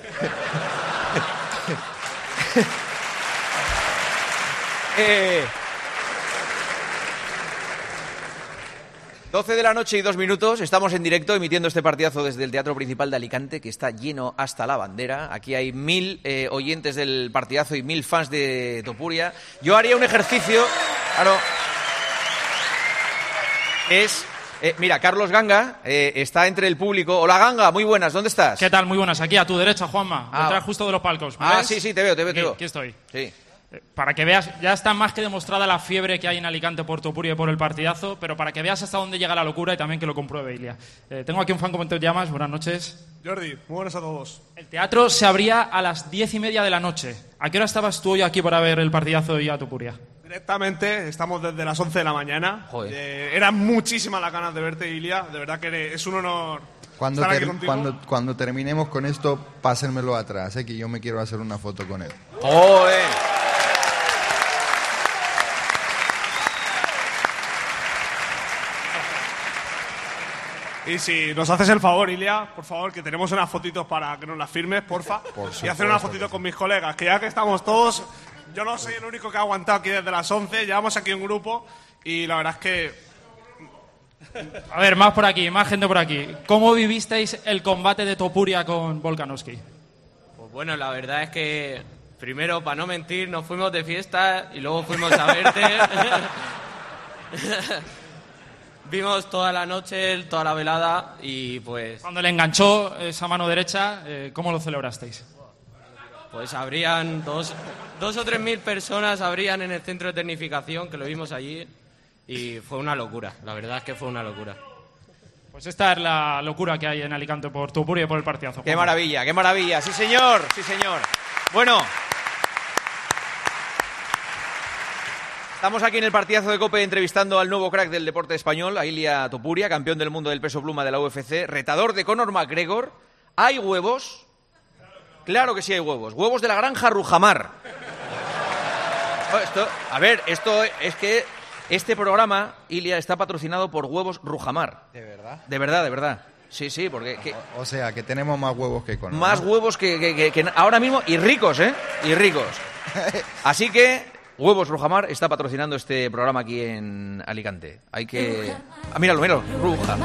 Eh, 12 de la noche y dos minutos, estamos en directo emitiendo este partidazo desde el Teatro Principal de Alicante, que está lleno hasta la bandera. Aquí hay mil eh, oyentes del partidazo y mil fans de Topuria. Yo haría un ejercicio, claro, es... eh, mira, Carlos Ganga eh, está entre el público. Hola Ganga, muy buenas, ¿dónde estás? ¿Qué tal? Muy buenas. Aquí a tu derecha, Juanma. Ah. Detrás justo de los palcos. ¿Me Ah, ves? sí, sí, te veo, te veo, te Aquí, veo. aquí estoy. Sí. Eh, Para que veas, ya está más que demostrada la fiebre que hay en Alicante por Topuria y por el partidazo, pero para que veas hasta dónde llega la locura y también que lo compruebe Ilia. Eh, tengo aquí un fan como te llamas. Buenas noches. Jordi, muy buenas a todos. El teatro se abría a las diez y media de la noche. ¿A qué hora estabas tú hoy aquí para ver el partidazo y a Topuria? Directamente, estamos desde las 11 de la mañana. Joder. Eh, eran muchísimas las ganas de verte, Ilia. De verdad que eres- es un honor Cuando, estar aquí ter- contigo. cuando, cuando terminemos con esto, pásenmelo atrás, eh, que yo me quiero hacer una foto con él. ¡Joder! Y si nos haces el favor, Ilia, por favor, que tenemos unas fotitos para que nos las firmes, porfa. Por y hacer supuesto una que fotito sí. con mis colegas, que ya que estamos todos, yo no soy el único que ha aguantado aquí desde las 11, llevamos aquí un grupo y la verdad es que A ver, más por aquí, más gente por aquí. ¿Cómo vivisteis el combate de Topuria con Volkanovski? Pues bueno, la verdad es que primero, para no mentir, nos fuimos de fiesta y luego fuimos a verte. Vimos toda la noche, toda la velada y pues, Cuando le enganchó esa mano derecha, eh, ¿cómo lo celebrasteis? Pues habrían dos, dos o tres mil personas habrían en el centro de tecnificación que lo vimos allí y fue una locura. La verdad es que fue una locura. Pues esta es la locura que hay en Alicante por Topuria y por el partidazo. ¡Qué maravilla, qué maravilla! Sí, señor, sí, señor. Bueno. Estamos aquí en el partidazo de COPE entrevistando al nuevo crack del deporte español, a Ilia Topuria, campeón del mundo del peso pluma de la UFC, retador de Conor McGregor. ¿Hay huevos? Claro que sí hay huevos. Huevos de la granja Rujamar. Oh, esto- a ver, esto es que este programa, Ilia, está patrocinado por huevos Rujamar. ¿De verdad? De verdad, de verdad. Sí, sí, porque... que- O sea, que tenemos más huevos que con más huevos que, que- que- que ahora mismo y ricos, ¿eh? Y ricos. Así que Huevos Rujamar está patrocinando este programa aquí en Alicante. Hay que... Ah, míralo, míralo. Ruja.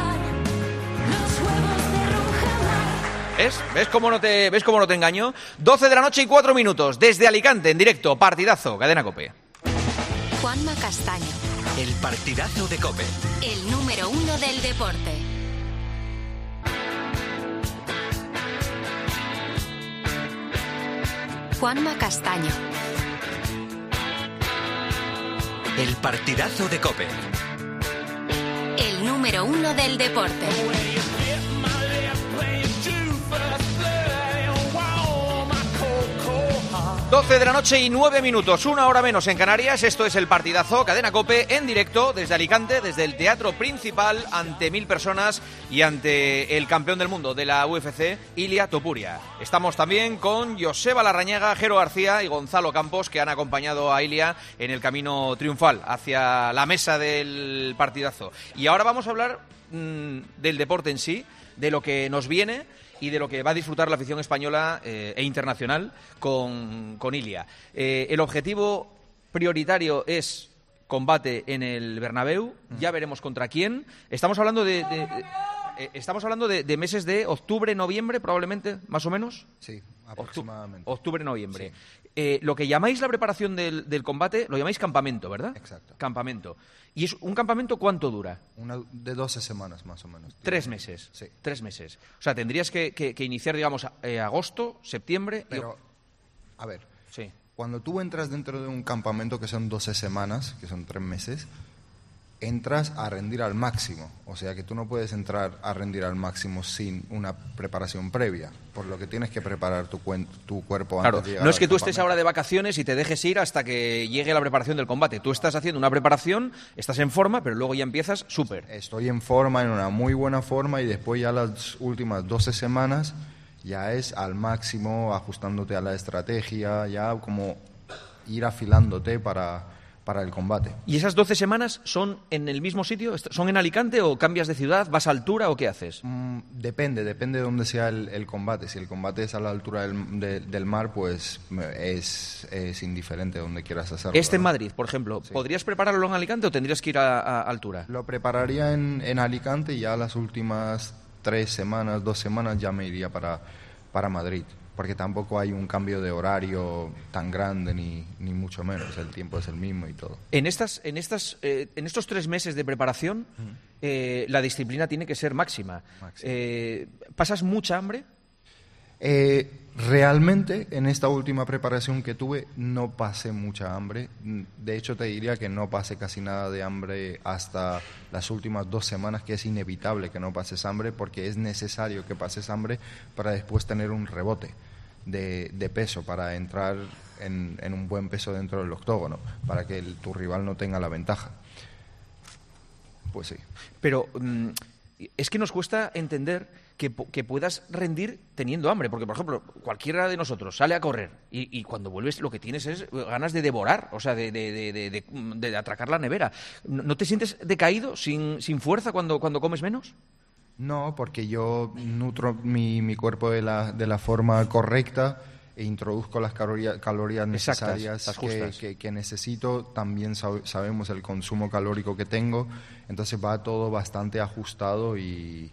¿Ves? Cómo no te, ves cómo no te engaño? 12 de la noche y 4 minutos, desde Alicante, en directo, partidazo, cadena Cope. Juanma Castaño. El partidazo de Cope. El número uno del deporte. Juanma Castaño. El partidazo de Cope. El número uno del deporte. 12 de la noche y 9 minutos, una hora menos en Canarias. Esto es el partidazo Cadena Cope en directo desde Alicante, desde el teatro principal, ante mil personas y ante el campeón del mundo de la UFC, Ilia Topuria. Estamos también con Joseba Larrañaga, Jero García y Gonzalo Campos, que han acompañado a Ilia en el camino triunfal hacia la mesa del partidazo. Y ahora vamos a hablar mm, del deporte en sí, de lo que nos viene y de lo que va a disfrutar la afición española eh, e internacional con, con Ilia. Eh, el objetivo prioritario es combate en el Bernabéu, ya veremos contra quién. Estamos hablando de... de- de- eh, estamos hablando de, de meses de octubre, noviembre, probablemente, más o menos. Sí, aproximadamente. Octubre, noviembre. Eh, lo que llamáis la preparación del, del combate, lo llamáis campamento, ¿verdad? Exacto. Campamento. ¿Y es un campamento cuánto dura? Una de 12 semanas más o menos. Tres meses. Sí. Tres meses. O sea, tendrías que, que- que iniciar, digamos, eh, agosto, septiembre. y- Pero, a ver, Sí. cuando tú entras dentro de un campamento que son 12 semanas, que son tres meses, entras a rendir al máximo. O sea que tú no puedes entrar a rendir al máximo sin una preparación previa, por lo que tienes que preparar tu, tu cuerpo Claro, antes de llegar no es que tú estés ahora de vacaciones y te dejes ir hasta que llegue la preparación del combate. Tú estás haciendo una preparación, estás en forma, pero luego ya empiezas súper. Estoy en forma, en una muy buena forma, y después ya las últimas 12 semanas ya es al máximo, ajustándote a la estrategia, ya como ir afilándote para, para el combate. ¿Y esas 12 semanas son en el mismo sitio? ¿Est- ¿Son en Alicante o cambias de ciudad? ¿Vas a altura o qué haces? Mm, Depende, depende de dónde sea el, el combate. Si el combate es a la altura del, de- del mar, pues es, es indiferente donde quieras hacerlo. Este en. Madrid, por ejemplo, ¿podrías prepararlo en Alicante o tendrías que ir a, a altura? Lo prepararía en, en Alicante y ya las últimas tres semanas, dos semanas ya me iría para, para Madrid, porque tampoco hay un cambio de horario tan grande ni, ni mucho menos, el tiempo es el mismo y todo. En, estas, en, estas, eh, en estos tres meses de preparación, eh, la disciplina tiene que ser máxima. Máxima. Eh, ¿Pasas mucha hambre? Eh, realmente en esta última preparación que tuve no pasé mucha hambre. De hecho te diría que no pasé casi nada de hambre hasta las últimas dos semanas, que es inevitable que no pases hambre porque es necesario que pases hambre para después tener un rebote de, de peso, para entrar en, un buen peso dentro del octógono, para que tu rival no tenga la ventaja. Pues sí. Pero mm, es que nos cuesta entender que, puedas rendir teniendo hambre. Porque, por ejemplo, cualquiera de nosotros sale a correr y, y cuando vuelves lo que tienes es ganas de devorar, o sea, de, de- de- de- de atracar la nevera. ¿No te sientes decaído, sin, sin fuerza cuando, cuando comes menos? No, porque yo nutro mi, mi cuerpo de la, de la forma correcta e introduzco las calorías, calorías Exactas, necesarias las que, que- que necesito. También sab- sabemos el consumo calórico que tengo, entonces va todo bastante ajustado y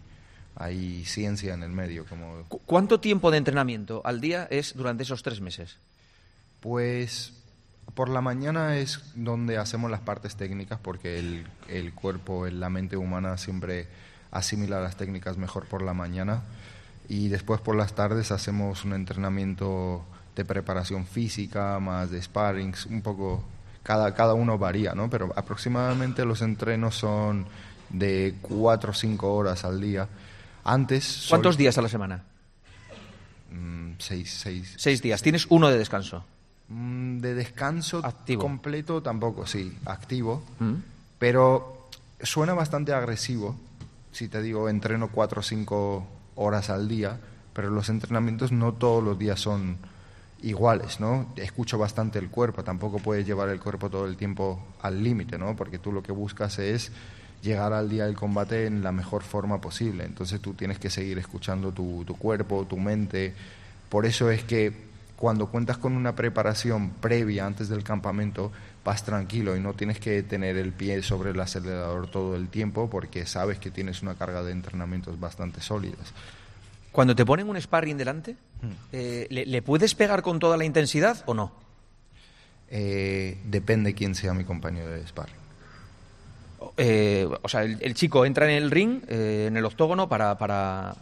hay ciencia en el medio. Como, ¿Cu- ¿Cuánto tiempo de entrenamiento al día es durante esos tres meses? Pues por la mañana es donde hacemos las partes técnicas porque el, el cuerpo, la mente humana siempre asimila las técnicas mejor por la mañana y después por las tardes hacemos un entrenamiento de preparación física, más de sparrings, un poco, cada, cada uno varía, ¿no? Pero aproximadamente los entrenos son de cuatro o cinco horas al día. Antes... sol- ¿Cuántos días a la semana? Mm, seis, seis, Seis días. Tienes uno de descanso. Mm, De descanso Activo. completo tampoco, sí, activo. Mm. Pero suena bastante agresivo si te digo entreno cuatro o cinco horas al día, pero los entrenamientos no todos los días son iguales, ¿no? Escucho bastante el cuerpo, tampoco puedes llevar el cuerpo todo el tiempo al límite, ¿no? Porque tú lo que buscas es llegar al día del combate en la mejor forma posible. Entonces tú tienes que seguir escuchando tu, tu cuerpo, tu mente. Por eso es que cuando cuentas con una preparación previa antes del campamento, vas tranquilo y no tienes que tener el pie sobre el acelerador todo el tiempo porque sabes que tienes una carga de entrenamientos bastante sólidas. Cuando te ponen un sparring delante, eh, ¿le, le puedes pegar con toda la intensidad o no? Eh, depende quién sea mi compañero de sparring. Eh, o sea, el, el chico entra en el ring, eh, en el octógono, para, para,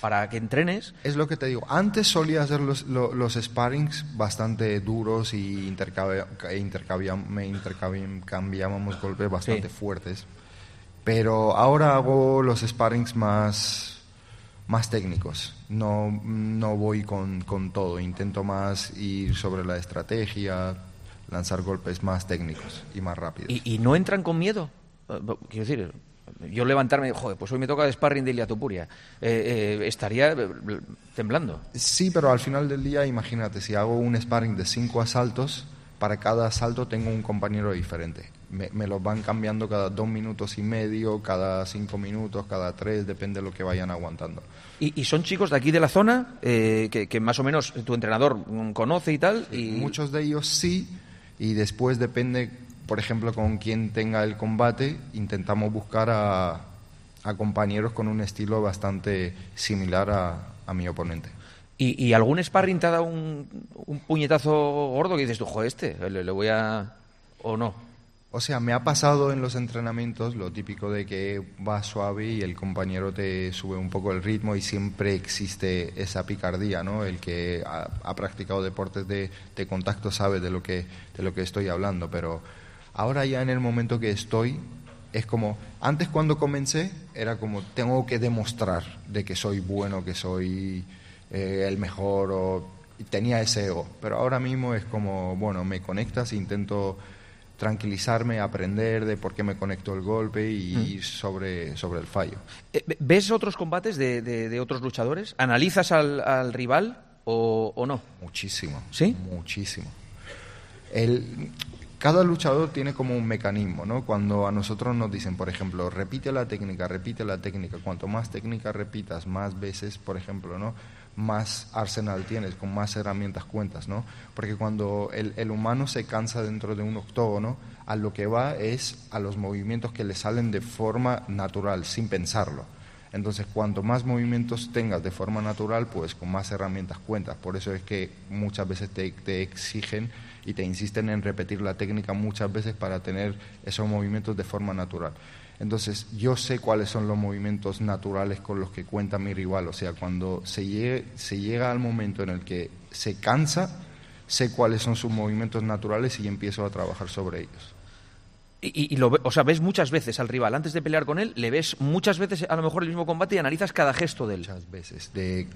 para que entrenes. Es lo que te digo. Antes solía hacer los, lo- los sparrings bastante duros y intercambia- intercambiábamos golpes bastante Sí. fuertes. Pero ahora hago los sparrings más, más técnicos. No, no voy con, con todo. Intento más ir sobre la estrategia, lanzar golpes más técnicos y más rápidos. ¿Y, y no entran con miedo? Eh, Quiero decir, yo levantarme, joder, pues hoy me toca de sparring de Ilia Topuria. Eh, eh, estaría eh, temblando. Sí, pero al final del día, imagínate, si hago un sparring de cinco asaltos, para cada asalto tengo un compañero diferente. Me, me los van cambiando cada dos minutos y medio, cada cinco minutos, cada tres, depende de lo que vayan aguantando. ¿Y, y son chicos de aquí de la zona eh, que, que más o menos tu entrenador conoce y tal? Y... Muchos de ellos sí, y después depende, por ejemplo, con quién tenga el combate, intentamos buscar a, a compañeros con un estilo bastante similar a, a mi oponente. ¿Y, y algún sparring te ha dado un, un puñetazo gordo que dices tú, este, le, le voy a... o no? O sea, me ha pasado en los entrenamientos lo típico de que va suave y el compañero te sube un poco el ritmo y siempre existe esa picardía, ¿no? El que ha, ha practicado deportes de, de contacto sabe de lo, que, de lo que estoy hablando, pero ahora ya en el momento que estoy es como, antes cuando comencé era como, tengo que demostrar de que soy bueno, que soy eh, el mejor o y tenía ese ego, pero ahora mismo es como, bueno, me conectas, intento tranquilizarme, aprender de por qué me conectó el golpe y Mm. ir sobre, sobre el fallo. Eh, ¿Ves otros combates de, de- de otros luchadores? ¿Analizas al, al rival o, o no? Muchísimo. ¿Sí? Muchísimo. El, cada luchador tiene como un mecanismo, ¿no? Cuando a nosotros nos dicen, por ejemplo, repite la técnica, repite la técnica, cuanto más técnica repitas, más veces, por ejemplo, ¿no? Más arsenal tienes, con más herramientas cuentas, ¿no? Porque cuando el, el humano se cansa dentro de un octógono, a lo que va es a los movimientos que le salen de forma natural, sin pensarlo. Entonces, cuanto más movimientos tengas de forma natural, pues con más herramientas cuentas. Por eso es que muchas veces te, te exigen y te insisten en repetir la técnica muchas veces para tener esos movimientos de forma natural. Entonces, yo sé cuáles son los movimientos naturales con los que cuenta mi rival. O sea, cuando se, llega al momento en el que se cansa, sé cuáles son sus movimientos naturales y empiezo a trabajar sobre ellos. Y, lo, o sea, ves muchas veces al rival. Antes de pelear con él, le ves muchas veces a lo mejor el mismo combate y analizas cada gesto de él. Muchas veces. De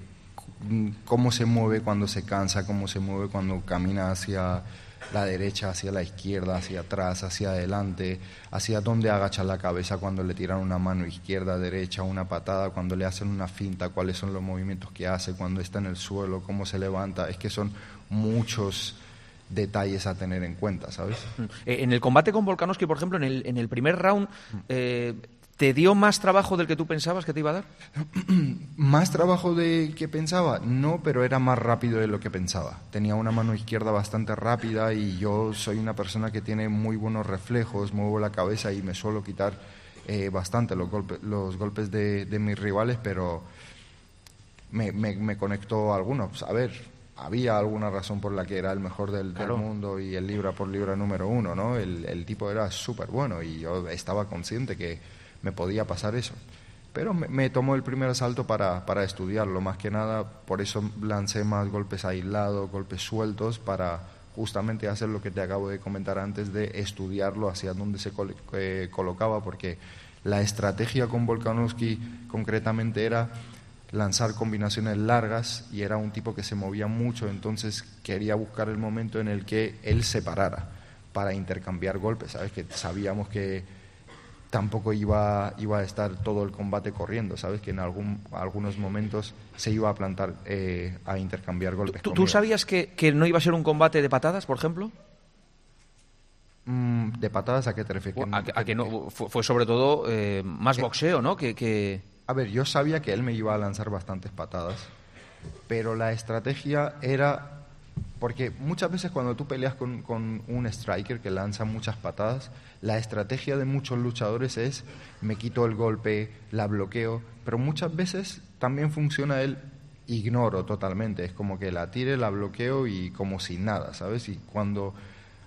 cómo se mueve cuando se cansa, cómo se mueve cuando camina hacia la derecha, hacia la izquierda, hacia atrás, hacia adelante, hacia dónde agacha la cabeza cuando le tiran una mano izquierda, derecha, una patada, cuando le hacen una finta, cuáles son los movimientos que hace, cuando está en el suelo, cómo se levanta. Es que son muchos detalles a tener en cuenta, ¿sabes? Eh, en el combate con Volkanovski, por ejemplo, en el, en el primer round, eh, ¿te dio más trabajo del que tú pensabas que te iba a dar? Más trabajo de que pensaba, no, pero era más rápido de lo que pensaba. Tenía una mano izquierda bastante rápida y yo soy una persona que tiene muy buenos reflejos, muevo la cabeza y me suelo quitar eh, bastante los, golpes los golpes de, de mis rivales, pero me, me, me conectó a algunos. A ver, había alguna razón por la que era el mejor del, mundo y el libra por libra número uno, ¿no? El, el tipo era súper bueno y yo estaba consciente que me podía pasar eso. Pero me, me tomó el primer asalto para, para estudiarlo, más que nada, por eso lancé más golpes aislados, golpes sueltos, para justamente hacer lo que te acabo de comentar antes de estudiarlo hacia dónde se col- eh, colocaba, porque la estrategia con Volkanovski concretamente era lanzar combinaciones largas y era un tipo que se movía mucho, entonces quería buscar el momento en el que él se parara para intercambiar golpes, ¿sabes? Que sabíamos que tampoco iba, iba a estar todo el combate corriendo, ¿sabes? Que en algún, algunos momentos se iba a plantar eh, a intercambiar golpes. ¿Tú, sabías que, que no iba a ser un combate de patadas, por ejemplo? Mm, ¿De patadas a qué te refieres? A, que- a que no, fue, fue sobre todo eh, más boxeo, ¿no? Que, que- A ver, yo sabía que él me iba a lanzar bastantes patadas, pero la estrategia era... Porque muchas veces cuando tú peleas con, con un striker que lanza muchas patadas, la estrategia de muchos luchadores es me quito el golpe, la bloqueo, pero muchas veces también funciona el ignoro totalmente, es como que la tire, la bloqueo y como si nada, ¿sabes? Y cuando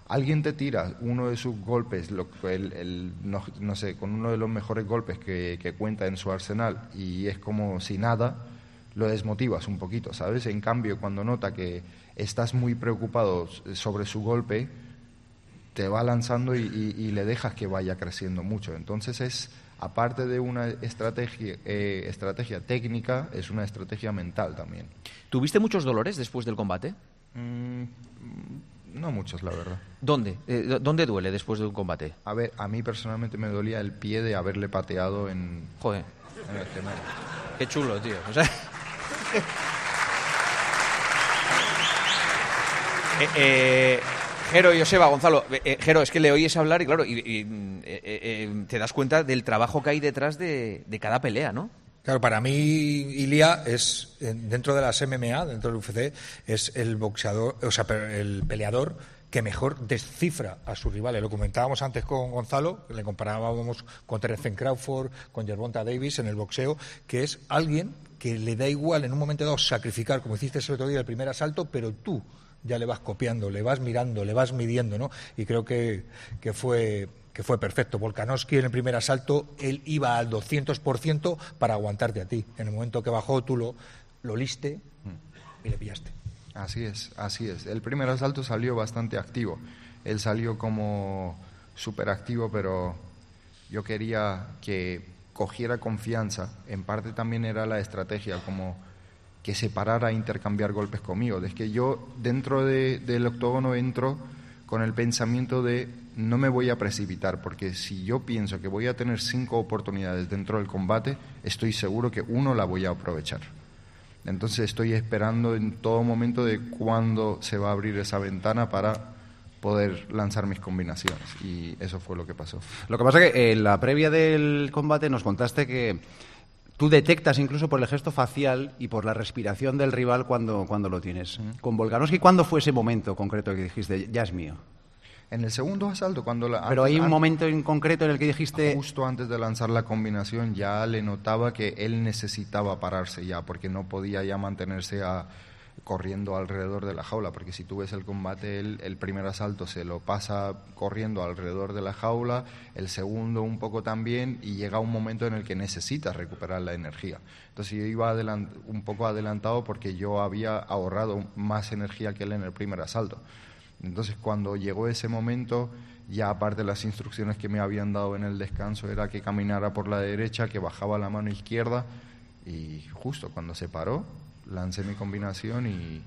alguien te tira uno de sus golpes, lo, el, el, no, no, sé, con uno de los mejores golpes que, que, cuenta en su arsenal y es como si nada, lo desmotivas un poquito, ¿sabes? En cambio, cuando nota que estás muy preocupado sobre su golpe, te va lanzando y, y, y le dejas que vaya creciendo mucho. Entonces es, aparte de una estrategia, eh, estrategia técnica, es una estrategia mental también. ¿Tuviste muchos dolores después del combate? Mm, no muchos, la verdad. ¿Dónde? Eh, ¿Dónde duele después de un combate? A ver, a mí personalmente me dolía el pie de haberle pateado en... Joder. En el gemelo. Qué chulo, tío. O sea... eh, eh, Jero, Joseba, Gonzalo, eh, Jero, es que le oyes hablar y claro, y, y, eh, eh, te das cuenta del trabajo que hay detrás de, de cada pelea, ¿no? Claro, para mí Ilia es, dentro de las MMA, dentro del UFC, es el boxeador, o sea, el peleador que mejor descifra a sus rivales. Lo comentábamos antes con Gonzalo, le comparábamos con Terence Crawford, con Gervonta Davis en el boxeo, que es alguien que le da igual en un momento dado sacrificar, como hiciste el otro día, el primer asalto, pero tú ya le vas copiando, le vas mirando, le vas midiendo, ¿no? Y creo que, que fue que fue perfecto. Volkanovski en el primer asalto, él iba al 200% para aguantarte a ti. En el momento que bajó, tú lo, lo liste y le pillaste. Así es, así es. El primer asalto salió bastante activo. Él salió como súper activo, pero yo quería que cogiera confianza. En parte también era la estrategia, como que se parara a intercambiar golpes conmigo. Es que yo dentro de, del octógono entro con el pensamiento de no me voy a precipitar, porque si yo pienso que voy a tener cinco oportunidades dentro del combate, estoy seguro que uno la voy a aprovechar. Entonces estoy esperando en todo momento de cuándo se va a abrir esa ventana para poder lanzar mis combinaciones y eso fue lo que pasó. Lo que pasa es que en la previa del combate nos contaste que tú detectas incluso por el gesto facial y por la respiración del rival cuando, cuando lo tienes. Mm. Con Volkanovski, ¿cuándo fue ese momento concreto que dijiste, ya es mío? En el segundo asalto, cuando la, Pero hay un momento en concreto en el que dijiste... Justo antes de lanzar la combinación ya le notaba que él necesitaba pararse ya, porque no podía ya mantenerse a, corriendo alrededor de la jaula, porque si tú ves el combate, el primer asalto se lo pasa corriendo alrededor de la jaula, el segundo un poco también, y llega un momento en el que necesita recuperar la energía. Entonces yo iba un poco adelantado porque yo había ahorrado más energía que él en el primer asalto. Entonces cuando llegó ese momento, ya aparte las instrucciones que me habían dado en el descanso, era que caminara por la derecha, que bajaba la mano izquierda, y justo cuando se paró, lancé mi combinación y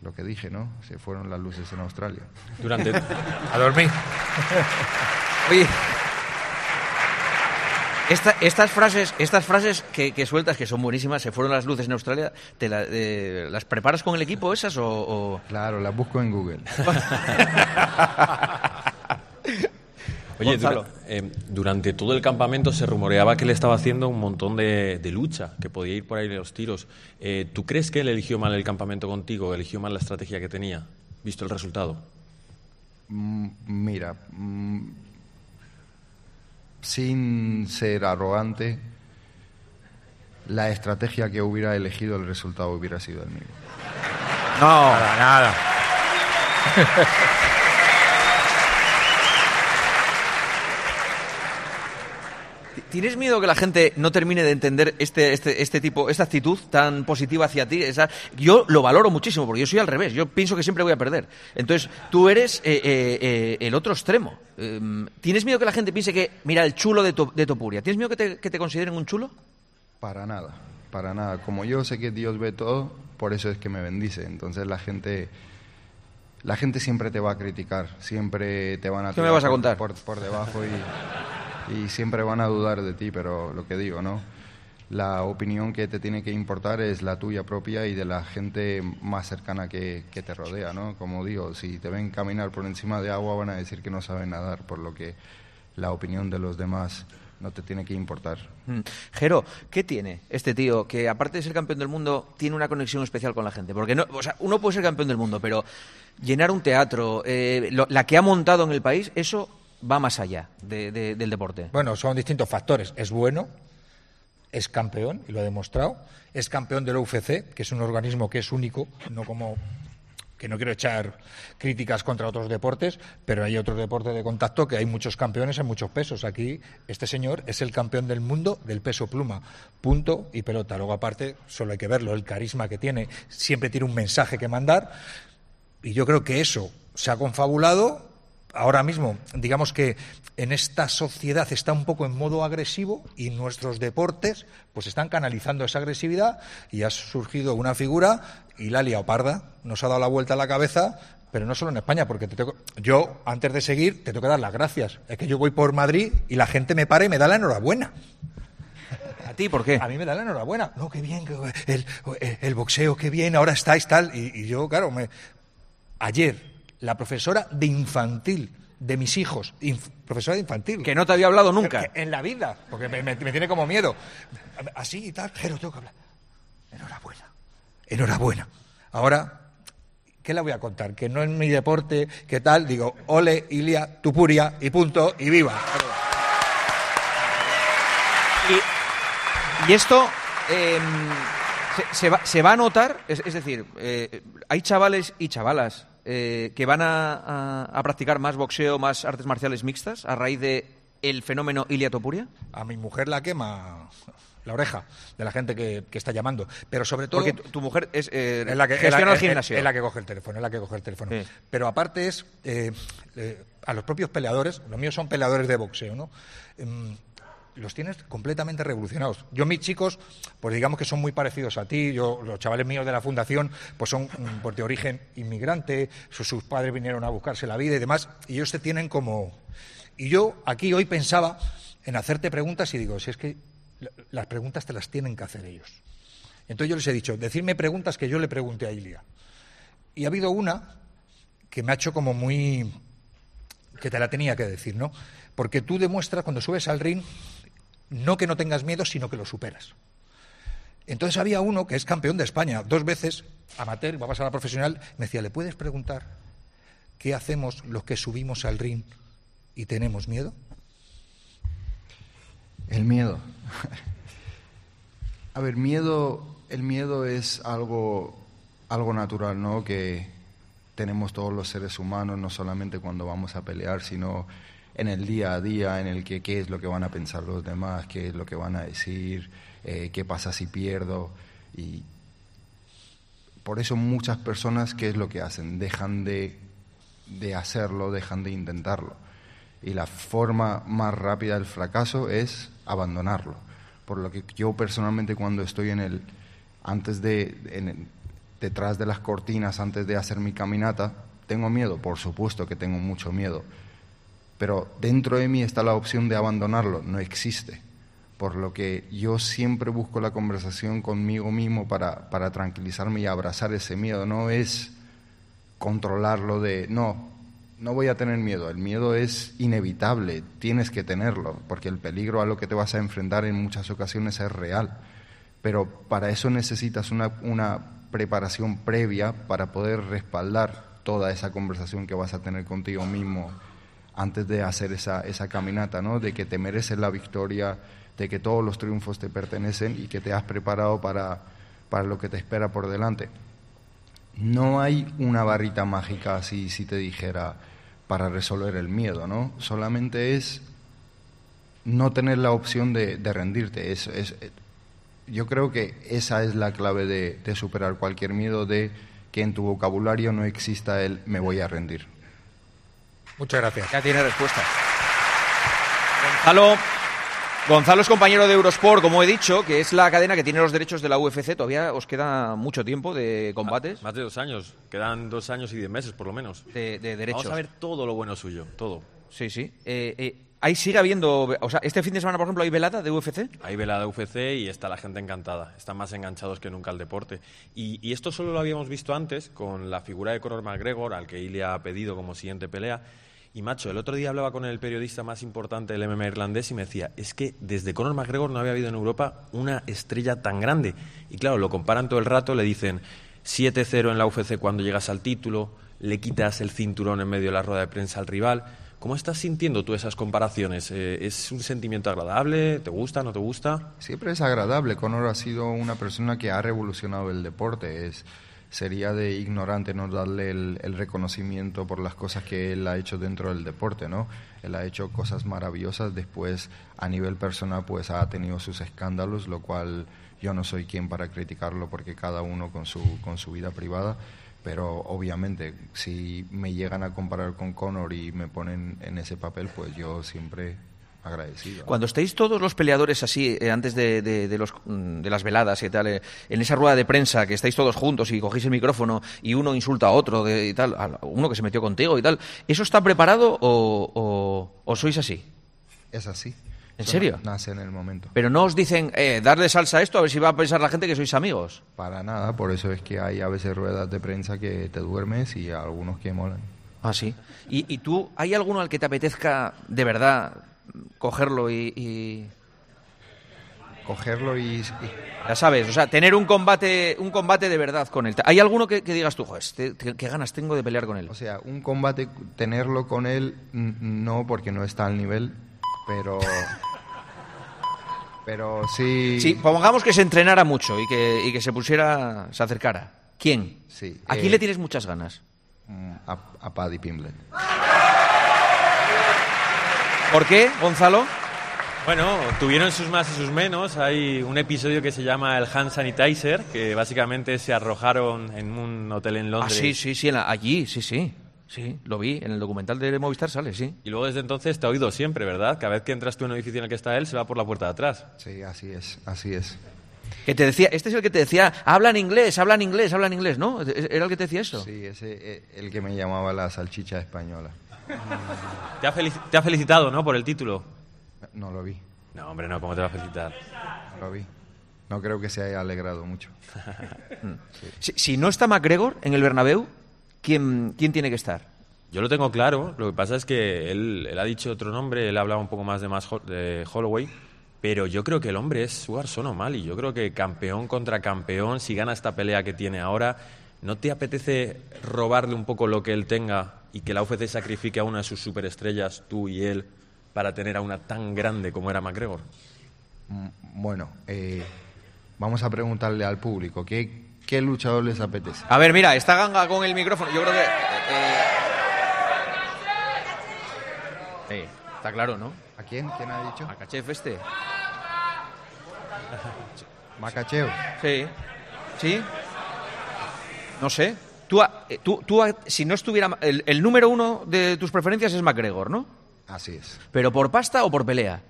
lo que dije, ¿no? Se fueron las luces en Australia. Durante... A dormir. Oye, esta, estas frases, estas frases que, que, sueltas, que son buenísimas, se fueron las luces en Australia, ¿te la, eh, ¿las preparas con el equipo esas o...? o... Claro, las busco en Google. Oye, dura, eh, durante todo el campamento se rumoreaba que él estaba haciendo un montón de, de lucha, que podía ir por ahí los tiros. Eh, ¿Tú crees que él eligió mal el campamento contigo, eligió mal la estrategia que tenía, visto el resultado? Mm, mira, mm, sin ser arrogante, la estrategia que hubiera elegido, el resultado hubiera sido el mismo. No, nada, nada. ¿Tienes miedo que la gente no termine de entender este, este, este tipo, esta actitud tan positiva hacia ti? Esa, yo lo valoro muchísimo porque yo soy al revés. Yo pienso que siempre voy a perder. Entonces, tú eres eh, eh, eh, el otro extremo. ¿Tienes miedo que la gente piense que, mira, el chulo de, to, de Topuria? ¿Tienes miedo que te, que te consideren un chulo? Para nada, para nada. Como yo sé que Dios ve todo, por eso es que me bendice. Entonces la gente la gente siempre te va a criticar, siempre te van a ¿Qué me vas a contar? Por, por, debajo y, y, siempre van a dudar de ti, pero lo que digo, ¿no? La opinión que te tiene que importar es la tuya propia y de la gente más cercana que, que te rodea, ¿no? Como digo, si te ven caminar por encima de agua van a decir que no saben nadar, por lo que la opinión de los demás no te tiene que importar. Mm. Jero, ¿qué tiene este tío que aparte de ser campeón del mundo tiene una conexión especial con la gente? Porque no, o sea, uno puede ser campeón del mundo, pero llenar un teatro, eh, la que ha montado en el país, eso va más allá de, de, del deporte. Bueno, son distintos factores. Es bueno, es campeón y lo ha demostrado. Es campeón del UFC, que es un organismo que es único, no como que no quiero echar críticas contra otros deportes, pero hay otros deportes de contacto que hay muchos campeones en muchos pesos. Aquí este señor es el campeón del mundo del peso pluma, punto y pelota. Luego aparte solo hay que verlo, el carisma que tiene, siempre tiene un mensaje que mandar y yo creo que eso se ha confabulado ahora mismo, digamos que en esta sociedad está un poco en modo agresivo y nuestros deportes pues están canalizando esa agresividad y ha surgido una figura, Hilalia Oparda, nos ha dado la vuelta a la cabeza, pero no solo en España, porque te tengo, yo, antes de seguir, te tengo que dar las gracias. Es que yo voy por Madrid y la gente me para y me da la enhorabuena. ¿A ti por qué? A mí me da la enhorabuena. No, qué bien, el boxeo, qué bien, ahora estáis tal. Y, y yo, claro, me... ayer la profesora de infantil de mis hijos, profesora de infantil. Que no te había hablado nunca. En la vida, porque me, tiene como miedo. Así y tal, pero tengo que hablar. Enhorabuena, enhorabuena. Ahora, ¿qué le voy a contar? Que no es mi deporte, ¿qué tal? Digo, ole, Ilia, Tupuria, y punto, y viva. Y, esto em, se, va, se, va, a notar, es, decir, eh, hay chavales y chavalas eh, que van a, practicar más boxeo, más artes marciales mixtas a raíz de el fenómeno Ilia Topuria? A mi mujer la quema la oreja de la gente que, está llamando. Pero sobre todo. Porque tu, mujer es, eh, la que gestiona el gimnasio. Es, la que coge el teléfono, es la que coge el teléfono. Pero aparte es eh, a los propios peleadores, los míos son peleadores de boxeo, ¿no? Los tienes completamente revolucionados. Yo mis chicos, pues digamos que son muy parecidos a ti. Yo los chavales míos de la fundación, pues son mm, pues, de origen inmigrante. Sus, padres vinieron a buscarse la vida y demás, y ellos se tienen como. Y yo aquí hoy pensaba en hacerte preguntas y digo, si es que las preguntas te las tienen que hacer ellos. Entonces yo les he dicho, decirme preguntas que yo le pregunté a Ilia. Y ha habido una que me ha hecho como muy que te la tenía que decir, ¿no? Porque tú demuestras cuando subes al ring no que no tengas miedo, sino que lo superas. Entonces había uno que es campeón de España, dos veces, amateur, va a pasar a profesional, me decía, ¿le puedes preguntar qué hacemos los que subimos al ring y tenemos miedo? El miedo. a ver, miedo, el miedo es algo, algo natural, ¿no? Que tenemos todos los seres humanos, no solamente cuando vamos a pelear, sino en el día a día, en el que qué es lo que van a pensar los demás, qué es lo que van a decir, eh, qué pasa si pierdo. Y por eso muchas personas, ¿qué es lo que hacen? Dejan de, de hacerlo, dejan de intentarlo. Y la forma más rápida del fracaso es abandonarlo. Por lo que yo personalmente cuando estoy en el, antes de, en detrás de las cortinas, antes de hacer mi caminata, tengo miedo, por supuesto que tengo mucho miedo pero dentro de mí está la opción de abandonarlo, no existe. Por lo que yo siempre busco la conversación conmigo mismo para, para tranquilizarme y abrazar ese miedo. No es controlarlo de, no, no voy a tener miedo. El miedo es inevitable, tienes que tenerlo, porque el peligro a lo que te vas a enfrentar en muchas ocasiones es real. Pero para eso necesitas una, una preparación previa para poder respaldar toda esa conversación que vas a tener contigo mismo antes de hacer esa, esa caminata, ¿no? de que te mereces la victoria, de que todos los triunfos te pertenecen y que te has preparado para, para lo que te espera por delante. No hay una barrita mágica así, si te dijera, para resolver el miedo, ¿no? Solamente es no tener la opción de, rendirte. Es, es, yo creo que esa es la clave de, de superar cualquier miedo, de que en tu vocabulario no exista el me voy a rendir. Muchas gracias. Ya tiene respuesta. Gonzalo, Gonzalo es compañero de Eurosport, como he dicho, que es la cadena que tiene los derechos de la UFC. Todavía os queda mucho tiempo de combates. Más de dos años. Quedan dos años y diez meses, por lo menos. De, derechos. Vamos a ver todo lo bueno suyo, todo. Sí, sí. Eh, eh, ahí sigue habiendo. O sea, este fin de semana, por ejemplo, hay velada de UFC. Hay velada de UFC y está la gente encantada. Están más enganchados que nunca al deporte. Y, esto solo lo habíamos visto antes con la figura de Conor McGregor, al que Ilya ha pedido como siguiente pelea. Y macho, el otro día hablaba con el periodista más importante del MMA irlandés y me decía, es que desde Conor McGregor no había habido en Europa una estrella tan grande. Y claro, lo comparan todo el rato, le dicen 7-0 en la UFC cuando llegas al título, le quitas el cinturón en medio de la rueda de prensa al rival. ¿Cómo estás sintiendo tú esas comparaciones? Eh, ¿Es un sentimiento agradable? ¿Te gusta? ¿No te gusta? Siempre es agradable. Conor ha sido una persona que ha revolucionado el deporte. Es sería de ignorante no darle el, reconocimiento por las cosas que él ha hecho dentro del deporte, ¿no? Él ha hecho cosas maravillosas, después a nivel personal pues ha tenido sus escándalos, lo cual yo no soy quien para criticarlo porque cada uno con su, con su vida privada, pero obviamente si me llegan a comparar con Conor y me ponen en ese papel, pues yo siempre agradecido. Cuando estáis todos los peleadores así, eh, antes de, de- de los, mm, de las veladas y tal, eh, en esa rueda de prensa, que estáis todos juntos y cogéis el micrófono y uno insulta a otro y tal, a uno que se metió contigo y tal, ¿eso está preparado o, o- o sois así? Es así. ¿En Eso serio? Nace en el momento. Pero no os dicen, eh, darle salsa a esto, a ver si va a pensar la gente que sois amigos. Para nada, por eso es que hay a veces ruedas de prensa que te duermes y algunos que molan. Ah, sí. ¿Y, y tú, hay alguno al que te apetezca de verdad cogerlo y, y- Cogerlo y, Ya sabes, o sea, tener un combate, un combate de verdad con él. ¿Hay alguno que, que digas tú, joder, este- qué, qué ganas tengo de pelear con él? O sea, un combate, tenerlo con él, no, porque no está al nivel, pero... Pero sí... Sí, pongamos que se entrenara mucho y que, y que se pusiera, se acercara. ¿Quién? Sí, ¿A quién eh, le tienes muchas ganas? mm, A, a Paddy Pimblett. ¿Por qué, Gonzalo? Bueno, tuvieron sus más y sus menos. Hay un episodio que se llama el Hand Sanitizer, que básicamente se arrojaron en un hotel en Ah, Londres. sí, sí, sí, la- allí, sí, sí. Sí, lo vi, en el documental de Movistar sale, sí. Y luego desde entonces te ha oído siempre, ¿verdad? Cada vez que entras tú en un edificio en el que está él, se va por la puerta de atrás. Sí, así es, así es. Que te decía, este es el que te decía, hablan inglés, hablan inglés, hablan inglés, ¿no? ¿Era el que te decía eso? Sí, ese eh, el que me llamaba la salchicha española. Te ha, te ha felicitado, ¿no? Por el título. No lo vi, No, hombre, no, ¿cómo te va a felicitar? no lo vi. No creo que se haya alegrado mucho. Si, si no está McGregor en el Bernabéu, ¿quién, quién tiene que estar? Yo lo tengo claro, lo que pasa es que él, él ha dicho otro nombre, él ha hablado un poco más de, más de Holloway, pero yo creo que el hombre es Suarson O'Malley. Yo creo que campeón contra campeón, si gana esta pelea que tiene ahora, ¿no te apetece robarle un poco lo que él tenga y que la UFC sacrifique a una de sus superestrellas, tú y él, para tener a una tan grande como era McGregor? Mm, Bueno, eh, vamos a preguntarle al público, ¿qué, qué luchador les apetece? A ver, mira, está Ganga con el micrófono. Yo creo que. eh, eh, está claro, ¿no? ¿A quién? ¿Quién ha dicho? A Kachev este. Macacheo. Sí. ¿Sí? No sé. Tú, eh, tú, tú si no estuviera. El, el número uno de tus preferencias es McGregor, ¿no? Así es. ¿Pero por pasta o por pelea?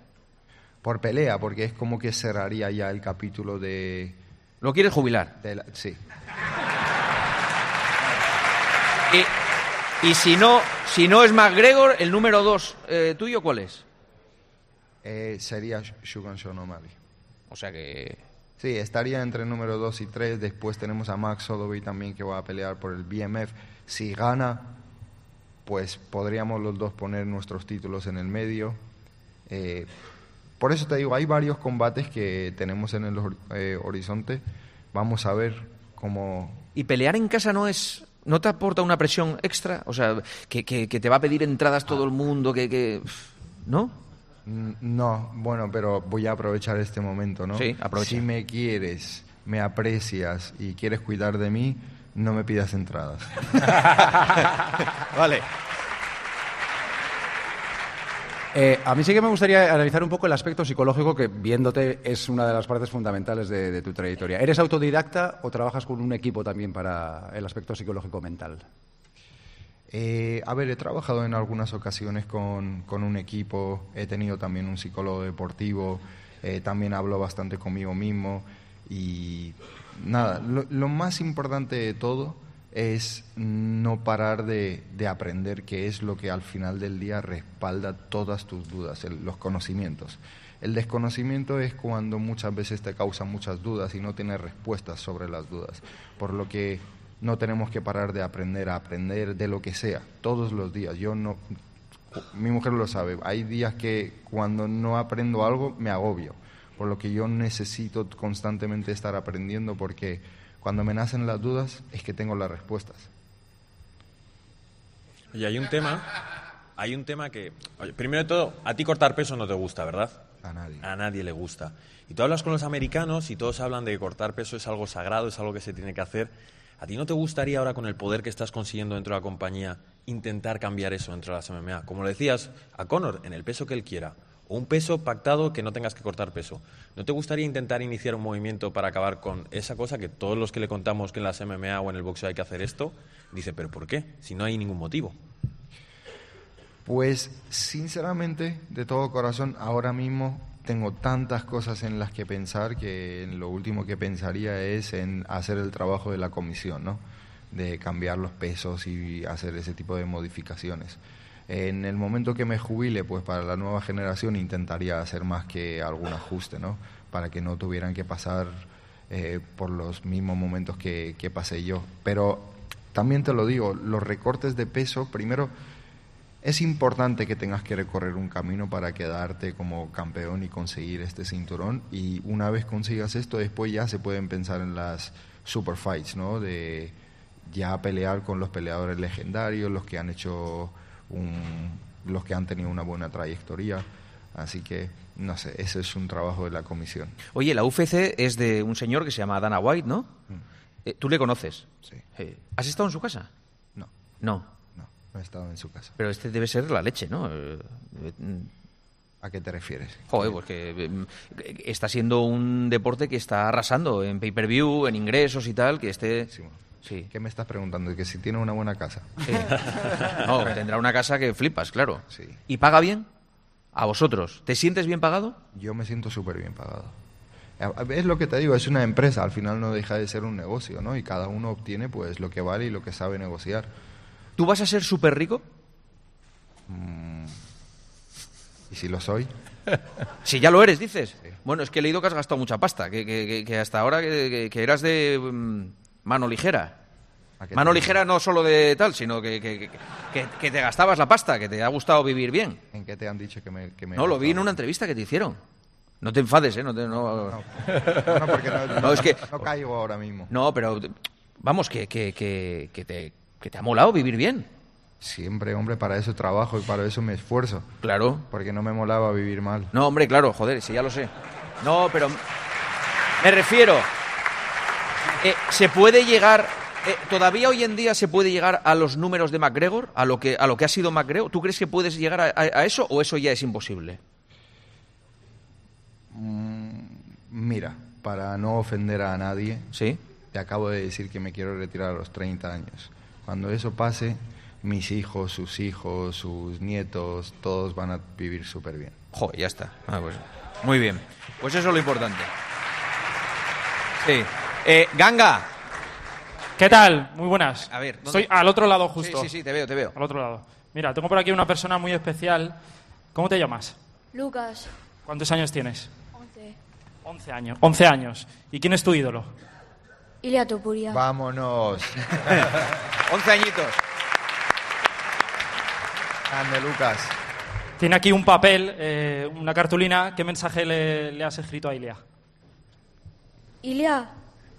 Por pelea, porque es como que cerraría ya el capítulo de... ¿Lo quieres jubilar? la- sí. Y, y si no si no es McGregor, el número dos eh, tuyo, ¿cuál es? Eh, sería Sh- Shogun Sean O'Malley. O sea que. Sí, estaría entre el número 2 y 3. Después tenemos a Max Holloway también que va a pelear por el BMF. Si gana, pues podríamos los dos poner nuestros títulos en el medio. Eh, por eso te digo, hay varios combates que tenemos en el eh, horizonte. Vamos a ver cómo... ¿Y pelear en casa no es no te aporta una presión extra? O sea, que, que- que te va a pedir entradas todo el mundo, que... que ¿No? Mm, No, bueno, pero voy a aprovechar este momento, ¿no? Sí, aprovecha. Si me quieres, me aprecias y quieres cuidar de mí, no me pidas entradas. vale. Eh, a mí sí que me gustaría analizar un poco el aspecto psicológico que, viéndote, es una de las partes fundamentales de, tu trayectoria. ¿Eres autodidacta o trabajas con un equipo también para el aspecto psicológico mental? Eh, a ver, he trabajado en algunas ocasiones con, un equipo, he tenido también un psicólogo deportivo, eh, también hablo bastante conmigo mismo y nada, lo más importante de todo es no parar de, de aprender, que es lo que al final del día respalda todas tus dudas, el- los conocimientos. El desconocimiento es cuando muchas veces te causa muchas dudas y no tienes respuestas sobre las dudas, por lo que no tenemos que parar de aprender a aprender de lo que sea, todos los días. Yo no, mi mujer lo sabe, hay días que cuando no aprendo algo me agobio, por lo que yo necesito constantemente estar aprendiendo porque cuando me nacen las dudas es que tengo las respuestas. Y hay un tema, hay un tema que, oye, primero de todo, a ti cortar peso no te gusta, ¿verdad? A nadie. A nadie le gusta. Y tú hablas con los americanos y todos hablan de que cortar peso es algo sagrado, es algo que se tiene que hacer. ¿A ti no te gustaría ahora con el poder que estás consiguiendo dentro de la compañía intentar cambiar eso dentro de las MMA? Como le decías a Conor, en el peso que él quiera. Un peso pactado que no tengas que cortar peso. ¿No te gustaría intentar iniciar un movimiento para acabar con esa cosa que todos los que le contamos que en las MMA o en el boxeo hay que hacer esto, dice, pero ¿por qué? Si no hay ningún motivo. Pues sinceramente, de todo corazón, ahora mismo tengo tantas cosas en las que pensar que lo último que pensaría es en hacer el trabajo de la comisión, ¿no? De cambiar los pesos y hacer ese tipo de modificaciones. En el momento que me jubile, pues para la nueva generación intentaría hacer más que algún ajuste, ¿no? Para que no tuvieran que pasar eh, por los mismos momentos que, que pasé yo. Pero también te lo digo, los recortes de peso, primero es importante que tengas que recorrer un camino para quedarte como campeón y conseguir este cinturón. Y una vez consigas esto, después ya se pueden pensar en las super fights, ¿no? De ya pelear con los peleadores legendarios, los que han hecho un, los que han tenido una buena trayectoria. Así que, no sé, ese es un trabajo de la comisión. Oye, la UFC es de un señor que se llama Dana White, ¿no? Eh, ¿Tú le conoces? Sí. Eh, ¿Has estado en su casa? No. No. No he estado en su casa. Pero este debe ser la leche, ¿no? Eh, ¿A qué te refieres? Joder, porque eh, está siendo un deporte que está arrasando en pay-per-view, en ingresos y tal, que esté... Sí. ¿Qué me estás preguntando? ¿Que si tiene una buena casa? Sí. No, tendrá una casa que flipas, claro. Sí. ¿Y paga bien? A vosotros. ¿Te sientes bien pagado? Yo me siento súper bien pagado. Es lo que te digo, es una empresa, al final no deja de ser un negocio, ¿no? Y cada uno obtiene pues lo que vale y lo que sabe negociar. ¿Tú vas a ser súper rico? Mm. ¿Y si lo soy? Si ya lo eres, dices. Bueno, es que he leído que has gastado mucha pasta, que, que- que hasta ahora que, que eras de mm, mano ligera. Mano ligera no solo de tal, sino que, que- que- que te gastabas la pasta, que te ha gustado vivir bien. ¿En qué te han dicho que me... Que me No, lo vi en una entrevista que te hicieron. No te enfades, ¿eh? No, te- no- No, no, porque no, No, es que- no caigo ahora mismo. No, pero vamos, que, que, que, que te, que te ha molado vivir bien. Siempre, hombre, para eso trabajo y para eso me esfuerzo. Claro. Porque no me molaba vivir mal. No, hombre, claro, joder, sí, ya lo sé. No, pero me refiero, eh, ¿se puede llegar, eh, todavía hoy en día se puede llegar a los números de McGregor, a lo que, a lo que ha sido McGregor? ¿Tú crees que puedes llegar a, a- a eso o eso ya es imposible? Mm, Mira, para no ofender a nadie, ¿Sí? te acabo de decir que me quiero retirar a los 30 años. Cuando eso pase, mis hijos, sus hijos, sus nietos, todos van a vivir súper bien. Joder, ya está. Ah, pues, muy bien. Pues eso es lo importante. Sí. Eh, Ganga. ¿Qué tal? Muy buenas. A ver, ¿dónde- Estoy al otro lado justo. Sí, sí, sí, te veo, te veo. Al otro lado. Mira, tengo por aquí una persona muy especial. ¿Cómo te llamas? Lucas, ¿Cuántos años tienes? 11. 11 años. 11 años. ¿Y quién es tu ídolo? Ilia Topuria. Vámonos. 11 añitos. Ande, Lucas. Tiene aquí un papel, eh, una cartulina. ¿Qué mensaje le, le has escrito a Ilia? Ilia,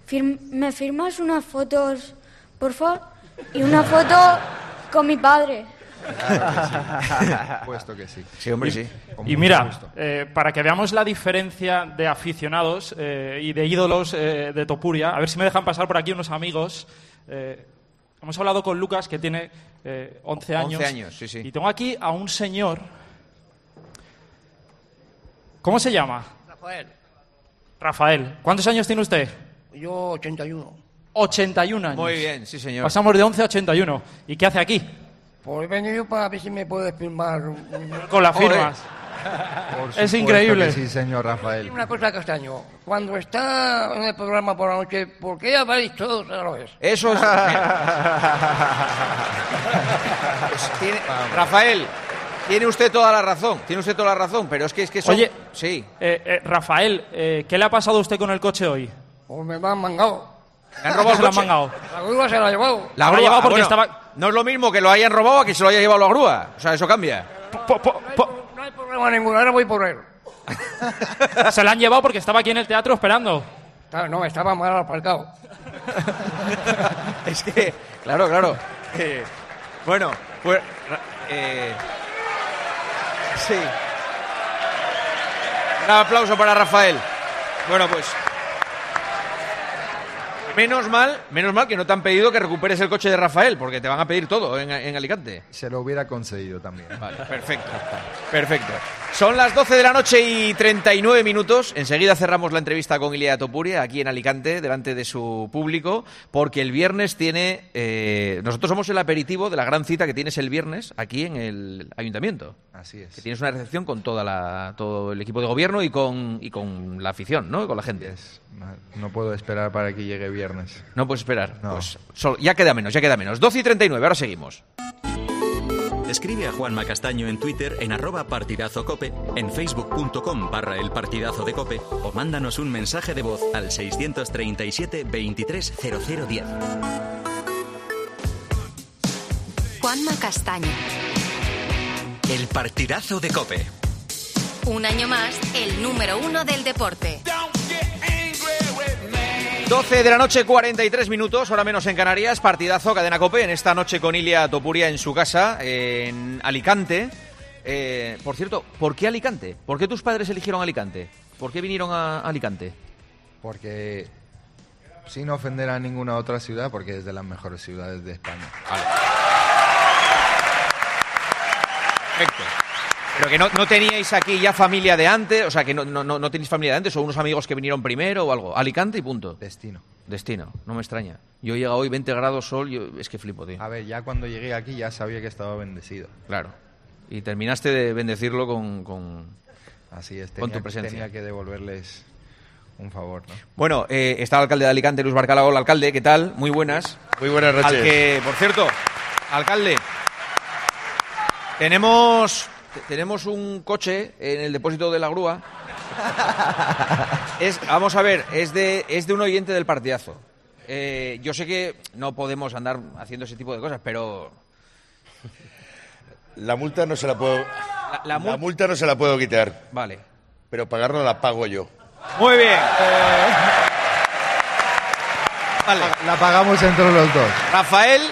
fir- ¿me firmas unas fotos, por favor? Y una foto con mi padre. Puesto que sí. Sí, hombre, y, sí. Y mira, eh, para que veamos la diferencia de aficionados eh, y de ídolos eh, de Topuria, a ver si me dejan pasar por aquí unos amigos. Eh, hemos hablado con Lucas, que tiene eh, 11 años. 11 años, sí, sí. Y tengo aquí a un señor. ¿Cómo se llama? Rafael, Rafael. ¿Cuántos años tiene usted? Yo 81. 81 años. Muy bien, sí, señor. Pasamos de 11 a 81. ¿Y qué hace aquí? Pues he venido para ver si me puedes firmar Con las firmas. Por Es increíble. sí, señor Rafael. Una cosa, Castaño. Cuando está en el programa por la noche, ¿por qué habláis todos a la vez? Eso es. Pues tiene- Rafael, tiene usted toda la razón. Tiene usted toda la razón, pero es que es que son- Oye, sí. eh, eh, Rafael, eh, ¿qué le ha pasado a usted con el coche hoy? Pues me han mangado. ¿Le han robado Se lo han mangado. La grúa se la ha llevado. La grúa, llegado ah, porque bueno, estaba- No es lo mismo que lo hayan robado a que se lo haya llevado la grúa. O sea, eso cambia. Po- po- po- No hay problema ninguno, ahora voy por él. se la han llevado porque estaba aquí en el teatro esperando. No, estaba mal aparcado. es que, claro, claro. Eh, bueno, pues. eh, sí. Un aplauso para Rafael. Bueno, pues. Menos mal, menos mal que no te han pedido que recuperes el coche de Rafael, porque te van a pedir todo en, en Alicante. Se lo hubiera conseguido también. Vale, perfecto. Perfecto. Son las 12 de la noche y 39 minutos. Enseguida cerramos la entrevista con Ilia Topuria aquí en Alicante, delante de su público, porque el viernes tiene. eh, nosotros somos el aperitivo de la gran cita que tienes el viernes aquí en el ayuntamiento. Así es. Que tienes una recepción con toda la, todo el equipo de gobierno y con, y con la afición, ¿no? Y con la gente. No puedo esperar para que llegue viernes. No puedes esperar. Pues solo- ya queda menos, ya queda menos. 12 y 39, ahora seguimos. Escribe a Juanma Castaño en Twitter en arroba partidazo cope, en facebook.com barra el partidazo de cope o mándanos un mensaje de voz al 637 230010. Juanma Castaño. El partidazo de cope. Un año más, el número uno del deporte. 12 de la noche, 43 minutos, hora menos en Canarias, partidazo, cadena cope, en esta noche con Ilia Topuria en su casa, en Alicante. Eh, por cierto, ¿por qué Alicante? ¿Por qué tus padres eligieron Alicante? ¿Por qué vinieron a Alicante? Porque, sin ofender a ninguna otra ciudad, porque es de las mejores ciudades de España. Perfecto. Pero que no, no teníais aquí ya familia de antes, o sea, que no, no, no, no tenéis familia de antes, o unos amigos que vinieron primero o algo. Alicante y punto. Destino. Destino, no me extraña. Yo llega hoy 20 grados sol, yo, es que flipo, tío. A ver, ya cuando llegué aquí ya sabía que estaba bendecido. Claro. Y terminaste de bendecirlo con, con, Así es, con tenía, tu presencia. tenía que devolverles un favor, ¿no? Bueno, eh, está el alcalde de Alicante, Luis Barcalao. El alcalde, ¿qué tal? Muy buenas. Muy buenas noches. Al que, por cierto, alcalde, tenemos, te- tenemos un coche en el depósito de la grúa. Es, vamos a ver, es de, es de un oyente del partidazo. Eh, yo sé que no podemos andar haciendo ese tipo de cosas, pero La multa no se la puedo. la La, multa no se la puedo quitar. Vale. Pero pagarla la pago yo. Muy bien. Vale. La pagamos entre los dos. Rafael.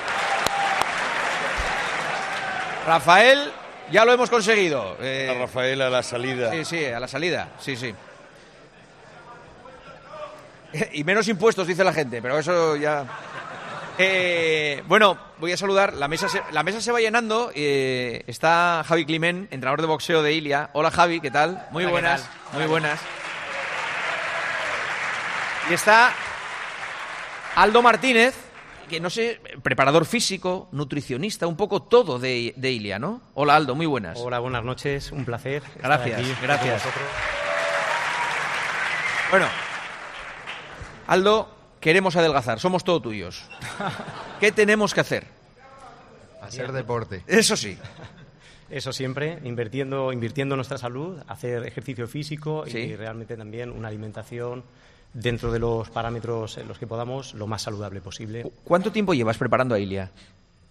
Rafael, ya lo hemos conseguido. Eh, A Rafael a la salida. Sí, sí, a la salida. Sí, sí. Y menos impuestos, dice la gente, pero eso ya. Eh, bueno, voy a saludar. La mesa se, la mesa se va llenando. eh, está Javi Climent, entrenador de boxeo de Ilia. Hola Javi, ¿qué tal? Muy Hola, ¿qué buenas, tal? muy buenas. Y está Aldo Martínez, que no sé, preparador físico, nutricionista, un poco todo de, de Ilia, ¿no? Hola Aldo, muy buenas. Hola, buenas noches, un placer. estar Gracias, aquí gracias. con. Bueno, Aldo, queremos adelgazar, somos todos tuyos. ¿Qué tenemos que hacer? Hacer deporte. Eso sí. Eso siempre, invirtiendo, invirtiendo en nuestra salud, hacer ejercicio físico Sí. y realmente también una alimentación dentro de los parámetros en los que podamos lo más saludable posible. ¿Cuánto tiempo llevas preparando a Ilia?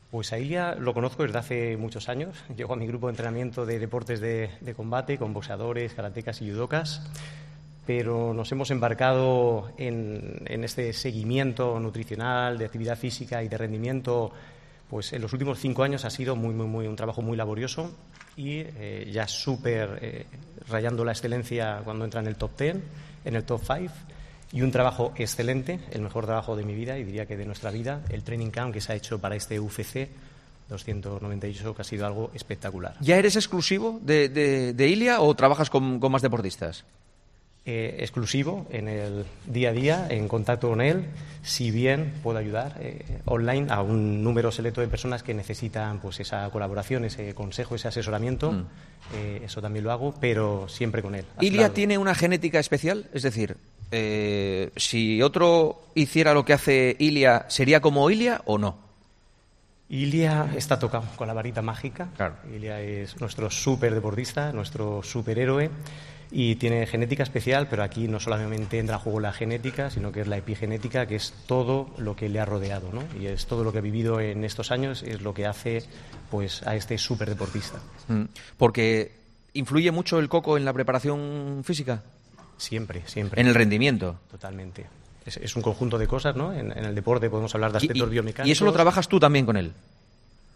Pues a Ilia lo conozco desde hace muchos años. Llego a mi grupo de entrenamiento de deportes de, de combate con boxeadores, karatecas y judocas. Pero nos hemos embarcado en, en este seguimiento nutricional, de actividad física y de rendimiento. Pues en los últimos cinco años ha sido muy, muy, muy, un trabajo muy laborioso y eh, ya súper eh, rayando la excelencia cuando entra en el top 10, en el top 5 y un trabajo excelente, el mejor trabajo de mi vida y diría que de nuestra vida, el training camp que se ha hecho para este UFC 298, que ha sido algo espectacular. ¿Ya eres exclusivo de, de- de Ilia o trabajas con, con más deportistas? Eh, exclusivo en el día a día, en contacto con él, si bien puedo ayudar eh, online a un número selecto de personas que necesitan pues esa colaboración, ese consejo, ese asesoramiento, Mm. eh, eso también lo hago, pero siempre con él. ¿Ilia tiene una genética especial? Es decir, eh, si otro hiciera lo que hace Ilia, ¿sería como Ilia o no? Ilia está tocado con la varita mágica. Ilia es nuestro super deportista, nuestro superhéroe y tiene genética especial, pero aquí no solamente entra a juego la genética, sino que es la epigenética, que es todo lo que le ha rodeado, ¿no? Y es todo lo que ha vivido en estos años, es lo que hace pues a este super deportista. Mm. Porque influye mucho el coco en la preparación física. Siempre, siempre. En el rendimiento. Totalmente. Es, es un conjunto de cosas, ¿no? En, en el deporte podemos hablar de Y- aspectos y- biomecánicos. y eso lo trabajas tú también con él.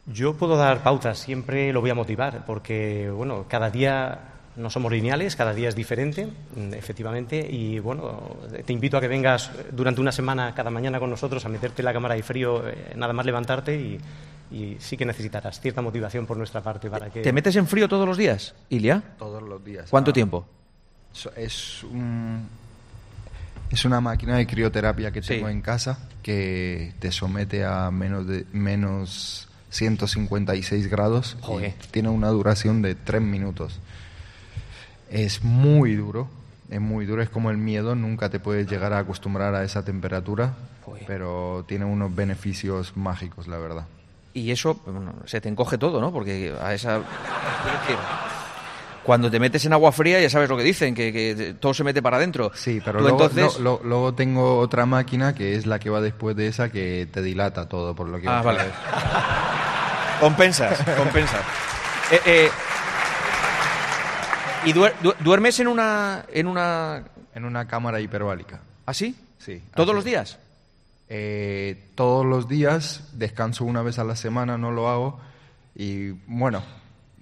Yo puedo dar pautas, siempre lo voy a motivar, porque bueno, cada día no somos lineales, cada día es diferente, mm, efectivamente, y bueno, te invito a que vengas durante una semana cada mañana con nosotros a meterte en la cámara de frío, eh, nada más levantarte y, y sí que necesitarás cierta motivación por nuestra parte para que... ¿Te metes en frío todos los días, Ilia? Todos los días. ¿Cuánto Ah, tiempo? So- Es un- es una máquina de crioterapia que tengo en casa que te somete a menos de menos 156 grados y tiene una duración de 3 minutos. Es muy duro, es muy duro, es como el miedo, nunca te puedes llegar a acostumbrar a esa temperatura, pero tiene unos beneficios mágicos, la verdad. Y eso bueno, se te encoge todo, ¿no? Porque a esa. Cuando te metes en agua fría ya sabes lo que dicen, que, que todo se mete para adentro. Sí, pero luego, entonces... lo- lo- luego tengo otra máquina que es la que va después de esa que te dilata todo, por lo que... Ah, vale. Compensas, compensas. Eh, eh, ¿Y duer- du- duermes en una, en una... En una cámara hiperbárica. ¿Ah, sí? Sí. ¿Todos así los días? Eh, todos los días, descanso una vez a la semana, no lo hago. Y bueno,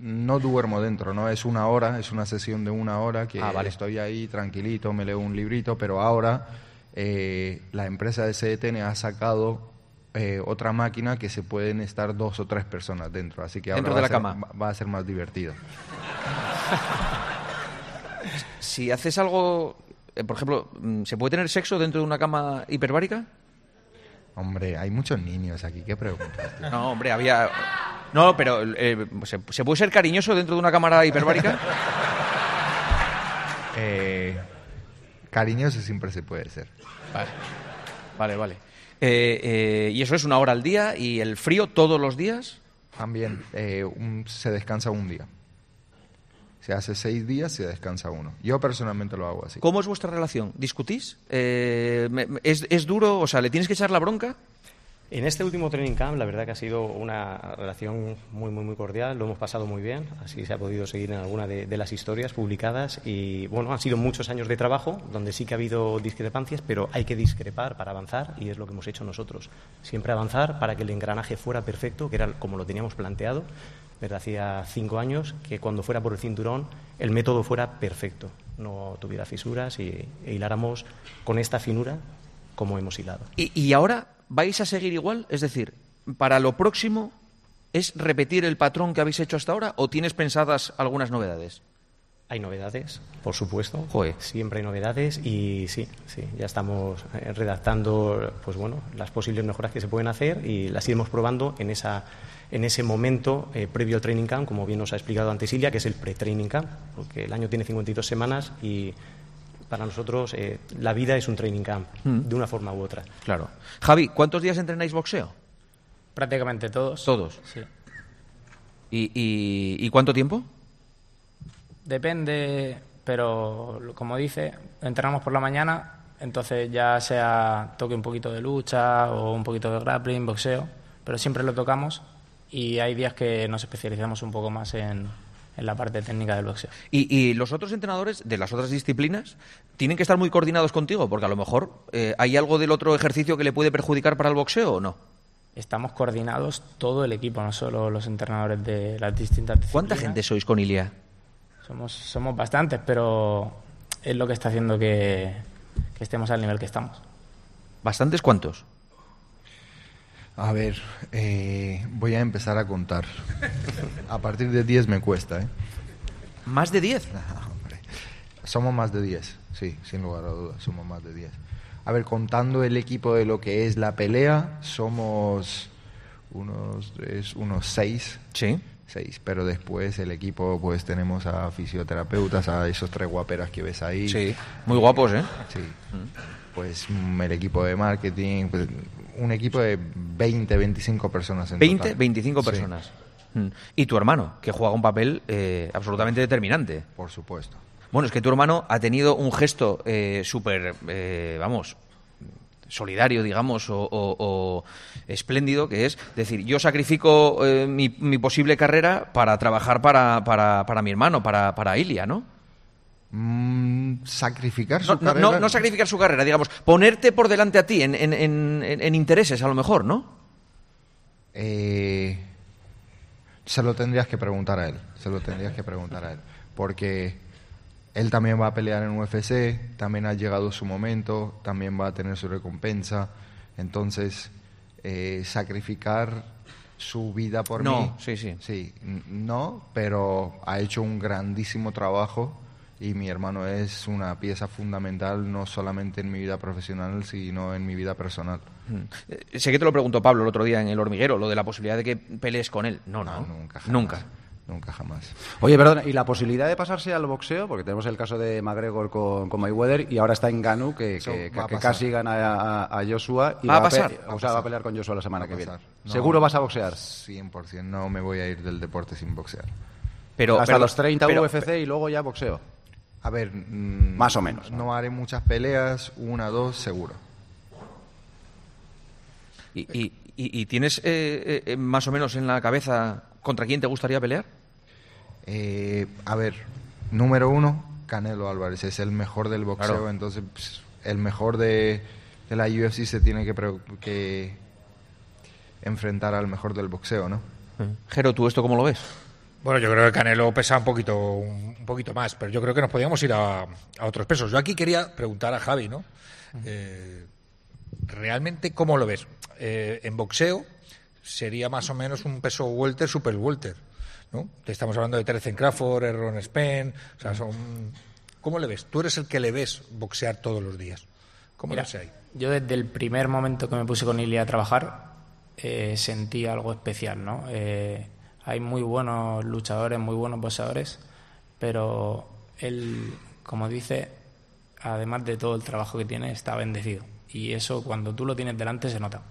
no duermo dentro, ¿no? Es una hora, es una sesión de una hora que Ah, vale. estoy ahí tranquilito, me leo un librito, pero ahora eh, la empresa de CDTN ha sacado eh, otra máquina que se pueden estar dos o tres personas dentro, así que ahora Dentro va de a la ser- cama. va- va a ser más divertido. Si haces algo... eh, por ejemplo, mm, ¿se puede tener sexo dentro de una cama hiperbárica? Hombre, hay muchos niños aquí, ¿qué preguntas? tío? No, hombre, había... No, pero eh, ¿se, se puede ser cariñoso dentro de una cámara hiperbárica? Eh, cariñoso siempre se puede ser. Vale, vale, vale. Eh, eh, y eso es una hora al día y el frío todos los días. También un- se descansa un día. Se hace seis días, se descansa uno. Yo personalmente lo hago así. ¿Cómo es vuestra relación? ¿Discutís? Eh, ¿es, ¿Es duro? O sea, ¿le tienes que echar la bronca? En este último training camp, la verdad que ha sido una relación muy, muy, muy cordial. Lo hemos pasado muy bien. Así se ha podido seguir en alguna de, de las historias publicadas. Y bueno, han sido muchos años de trabajo donde sí que ha habido discrepancias, pero hay que discrepar para avanzar y es lo que hemos hecho nosotros. Siempre avanzar para que el engranaje fuera perfecto, que era como lo teníamos planteado desde hacía cinco años, que cuando fuera por el cinturón el método fuera perfecto, no tuviera fisuras y e hiláramos con esta finura como hemos hilado. ¿Y, y ahora vais a seguir igual? Es decir, ¿para lo próximo es repetir el patrón que habéis hecho hasta ahora o tienes pensadas algunas novedades? Hay novedades, por supuesto. Joder. Siempre hay novedades y sí, sí, ya estamos eh, redactando, pues bueno, las posibles mejoras que se pueden hacer y las iremos probando en esa en ese momento eh, previo al training camp, como bien nos ha explicado antes Ilia, que es el pre-training camp, porque el año tiene 52 semanas y para nosotros eh, la vida es un training camp, Mm. de una forma u otra. Claro. Javi, ¿cuántos días entrenáis boxeo? Prácticamente todos. Todos. Sí. ¿Y, y- y cuánto tiempo? Depende, pero como dice, entrenamos por la mañana, entonces ya sea toque un poquito de lucha o un poquito de grappling, boxeo, pero siempre lo tocamos y hay días que nos especializamos un poco más en, en la parte técnica del boxeo. ¿Y, y los otros entrenadores de las otras disciplinas tienen que estar muy coordinados contigo? Porque a lo mejor eh, hay algo del otro ejercicio que le puede perjudicar para el boxeo o no. Estamos coordinados todo el equipo, no solo los entrenadores de las distintas disciplinas. ¿Cuánta gente sois con Ilia? Somos, somos bastantes, pero es lo que está haciendo que, que estemos al nivel que estamos. ¿Bastantes cuántos? A ver, eh, voy a empezar a contar. A partir de 10 me cuesta, ¿eh? ¿Más de 10? Somos más de 10, sí, sin lugar a dudas, somos más de 10. A ver, contando el equipo de lo que es la pelea, somos unos, tres, unos 6. Sí. 6, pero después el equipo, pues tenemos a fisioterapeutas, a esos tres guaperas que ves ahí. Sí, muy guapos, ¿eh? Sí. Pues mm, el equipo de marketing, pues, un equipo de 20, 25 personas en 20, total. 25 Sí, personas. Mm. Y tu hermano, que juega un papel eh, absolutamente determinante. por supuesto. Bueno, es que tu hermano ha tenido un gesto eh, súper, eh, vamos, solidario, digamos, o, o- o espléndido, que es decir, yo sacrifico eh, mi, mi posible carrera para trabajar para, para, para mi hermano, para, para Ilia, ¿no? Mm, sacrificar su No, carrera. no- no sacrificar su carrera, digamos, ponerte por delante a ti en, en- en- en- en intereses, a lo mejor, ¿no? Eh, se lo tendrías que preguntar a él. Se lo tendrías que preguntar a él. porque él también va a pelear en UFC, también ha llegado su momento, también va a tener su recompensa. Entonces, eh, sacrificar su vida por No, mí. sí, sí. Sí, n- no, pero ha hecho un grandísimo trabajo y mi hermano es una pieza fundamental no solamente en mi vida profesional, sino en mi vida personal. Eh, Sé que te lo preguntó Pablo el otro día en el hormiguero, lo de la posibilidad de que pelees con él. No, no, nunca. Nunca. Nunca jamás. Oye, perdona, ¿y la posibilidad de pasarse al boxeo? Porque tenemos el caso de McGregor con, con Mayweather y ahora está en Ganu, que, que- va a que casi gana a, a Joshua. Y Va a pe- pasar. o sea, va a pelear con Joshua la semana que viene. No. ¿Seguro vas a boxear? 100%, no me voy a ir del deporte sin boxear. Pero, Hasta pero- los 30 pero- UFC y luego ya boxeo. A ver, mm, Más o menos, ¿no? haré muchas peleas, una, dos, seguro. ¿Y, y- y- y tienes eh, eh, eh, más o menos en la cabeza contra quién te gustaría pelear? Eh, a ver, número uno, Canelo Álvarez es el mejor del boxeo, Claro. entonces pues, el mejor de, de la UFC se tiene que, que enfrentar al mejor del boxeo, ¿no? Jero, ¿tú esto cómo lo ves? Bueno, yo creo que Canelo pesa un poquito, un, un poquito más, pero yo creo que nos podíamos ir a, a otros pesos. Yo aquí quería preguntar a Javi, ¿no? Eh, ¿Realmente cómo lo ves? Eh, en boxeo sería más o menos un peso welter, super welter, ¿no? Estamos hablando de Terence Crawford, Erron Spence, o sea, son... ¿Cómo le ves? Tú eres el que le ves boxear todos los días. ¿Cómo Mira, lo ves ahí? Yo desde el primer momento que me puse con Ilia a trabajar eh, sentí algo especial, ¿no? Eh, hay muy buenos luchadores, muy buenos boxeadores, pero él, como dice, además de todo el trabajo que tiene, está bendecido. Y eso cuando tú lo tienes delante se nota.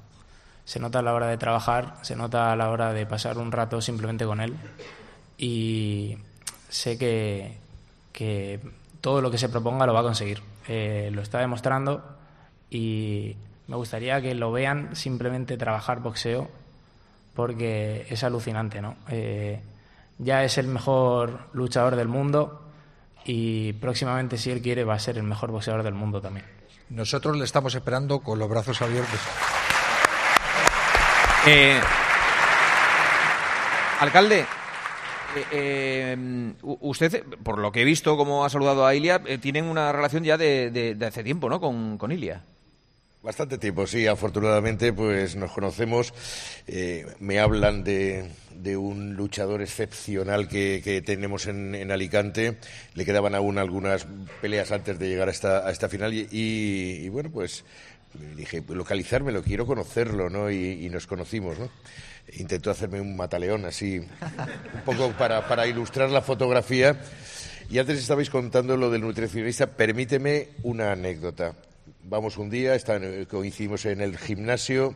Se nota a la hora de trabajar, se nota a la hora de pasar un rato simplemente con él. Y sé que, que todo lo que se proponga lo va a conseguir. Eh, lo está demostrando y me gustaría que lo vean simplemente trabajar boxeo porque es alucinante, ¿no? Eh, ya es el mejor luchador del mundo y próximamente, si él quiere, va a ser el mejor boxeador del mundo también. Nosotros le estamos esperando con los brazos abiertos. Eh, alcalde, eh, eh, usted, por lo que he visto, como ha saludado a Ilia, tienen una relación ya de, de- hace tiempo, ¿no? Con, con Ilia. Bastante tiempo, sí. Afortunadamente, pues nos conocemos. Me hablan de, de un luchador excepcional que, que tenemos en, en Alicante. Le quedaban aún algunas peleas antes de llegar a esta, a esta final y, bueno, pues dije, localizármelo, quiero conocerlo, ¿no? Y, nos conocimos, ¿no? Intentó hacerme un mataleón así, un poco para, para ilustrar la fotografía. Y antes estabais contando lo del nutricionista. Permíteme una anécdota. Vamos un día, está- coincidimos en el gimnasio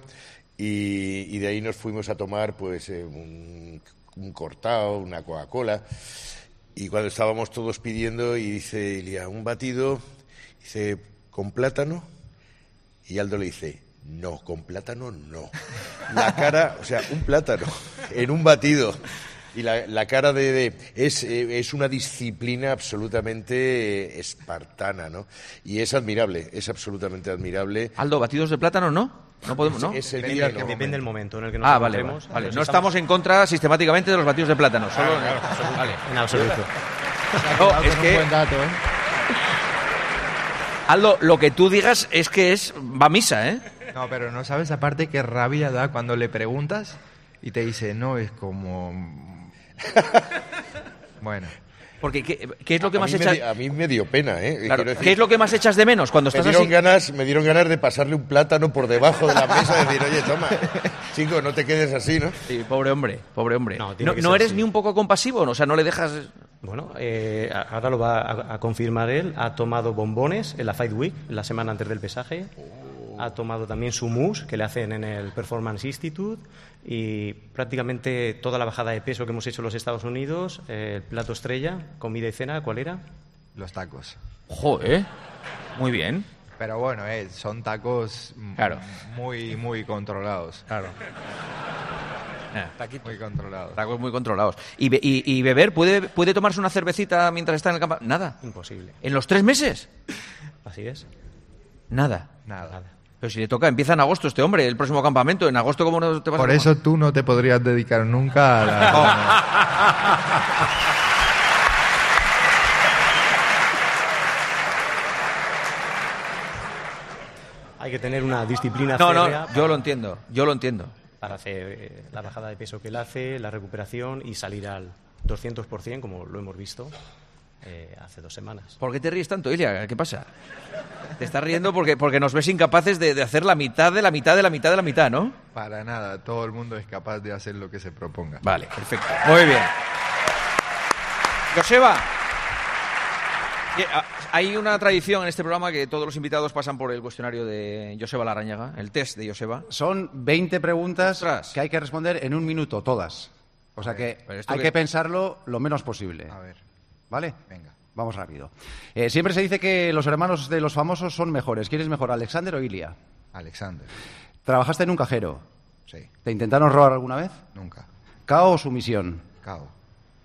y, y de ahí nos fuimos a tomar pues eh, un, un cortado, una Coca-Cola. Y cuando estábamos todos pidiendo, y dice Ilia, un batido, dice, ¿con plátano? Y Aldo le dice, no, con plátano no. La cara, o sea, un plátano en un batido. Y la, la cara de... de- es, eh, es una disciplina absolutamente eh, espartana, ¿no? Y es admirable, es absolutamente admirable. Aldo, batidos de plátano, ¿no? No podemos, ¿no? Es el día, no. Depende del momento en el que nos Ah, vale, vale, vale. No estamos en contra sistemáticamente de los batidos de plátano. Solo vale. En absoluto. No, es que Aldo, lo que tú digas es que es va a misa, ¿eh? No, pero no sabes aparte qué rabia da cuando le preguntas y te dice, no, es como... bueno. Porque ¿qué, qué es lo que A más me echas? a mí me dio pena, ¿eh? Claro, Quiero decir, ¿Qué es lo que más echas de menos cuando me estás dieron así? ganas me dieron ganas de pasarle un plátano por debajo de la mesa y decir oye toma chico no te quedes así no Sí, pobre hombre, pobre hombre. No, eres así. ni un poco compasivo, ¿no? o sea, no le dejas. Bueno, eh, ahora lo va a, a confirmar él. Ha tomado bombones en la Fight Week, la semana antes del pesaje. Ha tomado también su mousse que le hacen en el Performance Institute. Y prácticamente toda la bajada de peso que hemos hecho en los Estados Unidos, eh, el plato estrella, comida y cena, ¿cuál era? Los tacos. Joder, muy bien. Pero bueno, eh, son tacos Claro. muy, muy controlados. Claro. Muy controlados. Tacos muy controlados. ¿Y, be- y- y beber? ¿Puede, ¿Puede tomarse una cervecita mientras está en el campo? Nada. Imposible. ¿En los tres meses? Así es. Nada. Nada. Pero si le toca, empieza en agosto este hombre, el próximo campamento. En agosto, ¿cómo no te vas Por a eso tú no te podrías dedicar nunca a la... Hay que tener una disciplina. No, no, yo lo entiendo, yo lo entiendo. Para hacer eh, la bajada de peso que él hace, la recuperación y salir al 200%, como lo hemos visto eh, hace dos semanas. ¿Por qué te ríes tanto, Ilia? ¿Qué pasa? Te estás riendo porque, porque nos ves incapaces de, de hacer la mitad de la mitad de la mitad de la mitad, ¿no? Para nada, todo el mundo es capaz de hacer lo que se proponga. Vale, perfecto. Muy bien. Joseba, ah, hay una tradición en este programa que todos los invitados pasan por el cuestionario de Joseba Larañaga, el test de Joseba. Son 20 preguntas que hay que responder en un minuto, todas. O sea que hay que- que pensarlo lo menos posible. A ver, ¿Vale? venga. Vamos rápido. Eh, siempre se dice que los hermanos de los famosos son mejores. ¿Quién es mejor, Alexander o Ilia? Alexander, ¿Trabajaste en un cajero? sí, ¿Te intentaron robar alguna vez? nunca. ¿Cao o sumisión? Cao.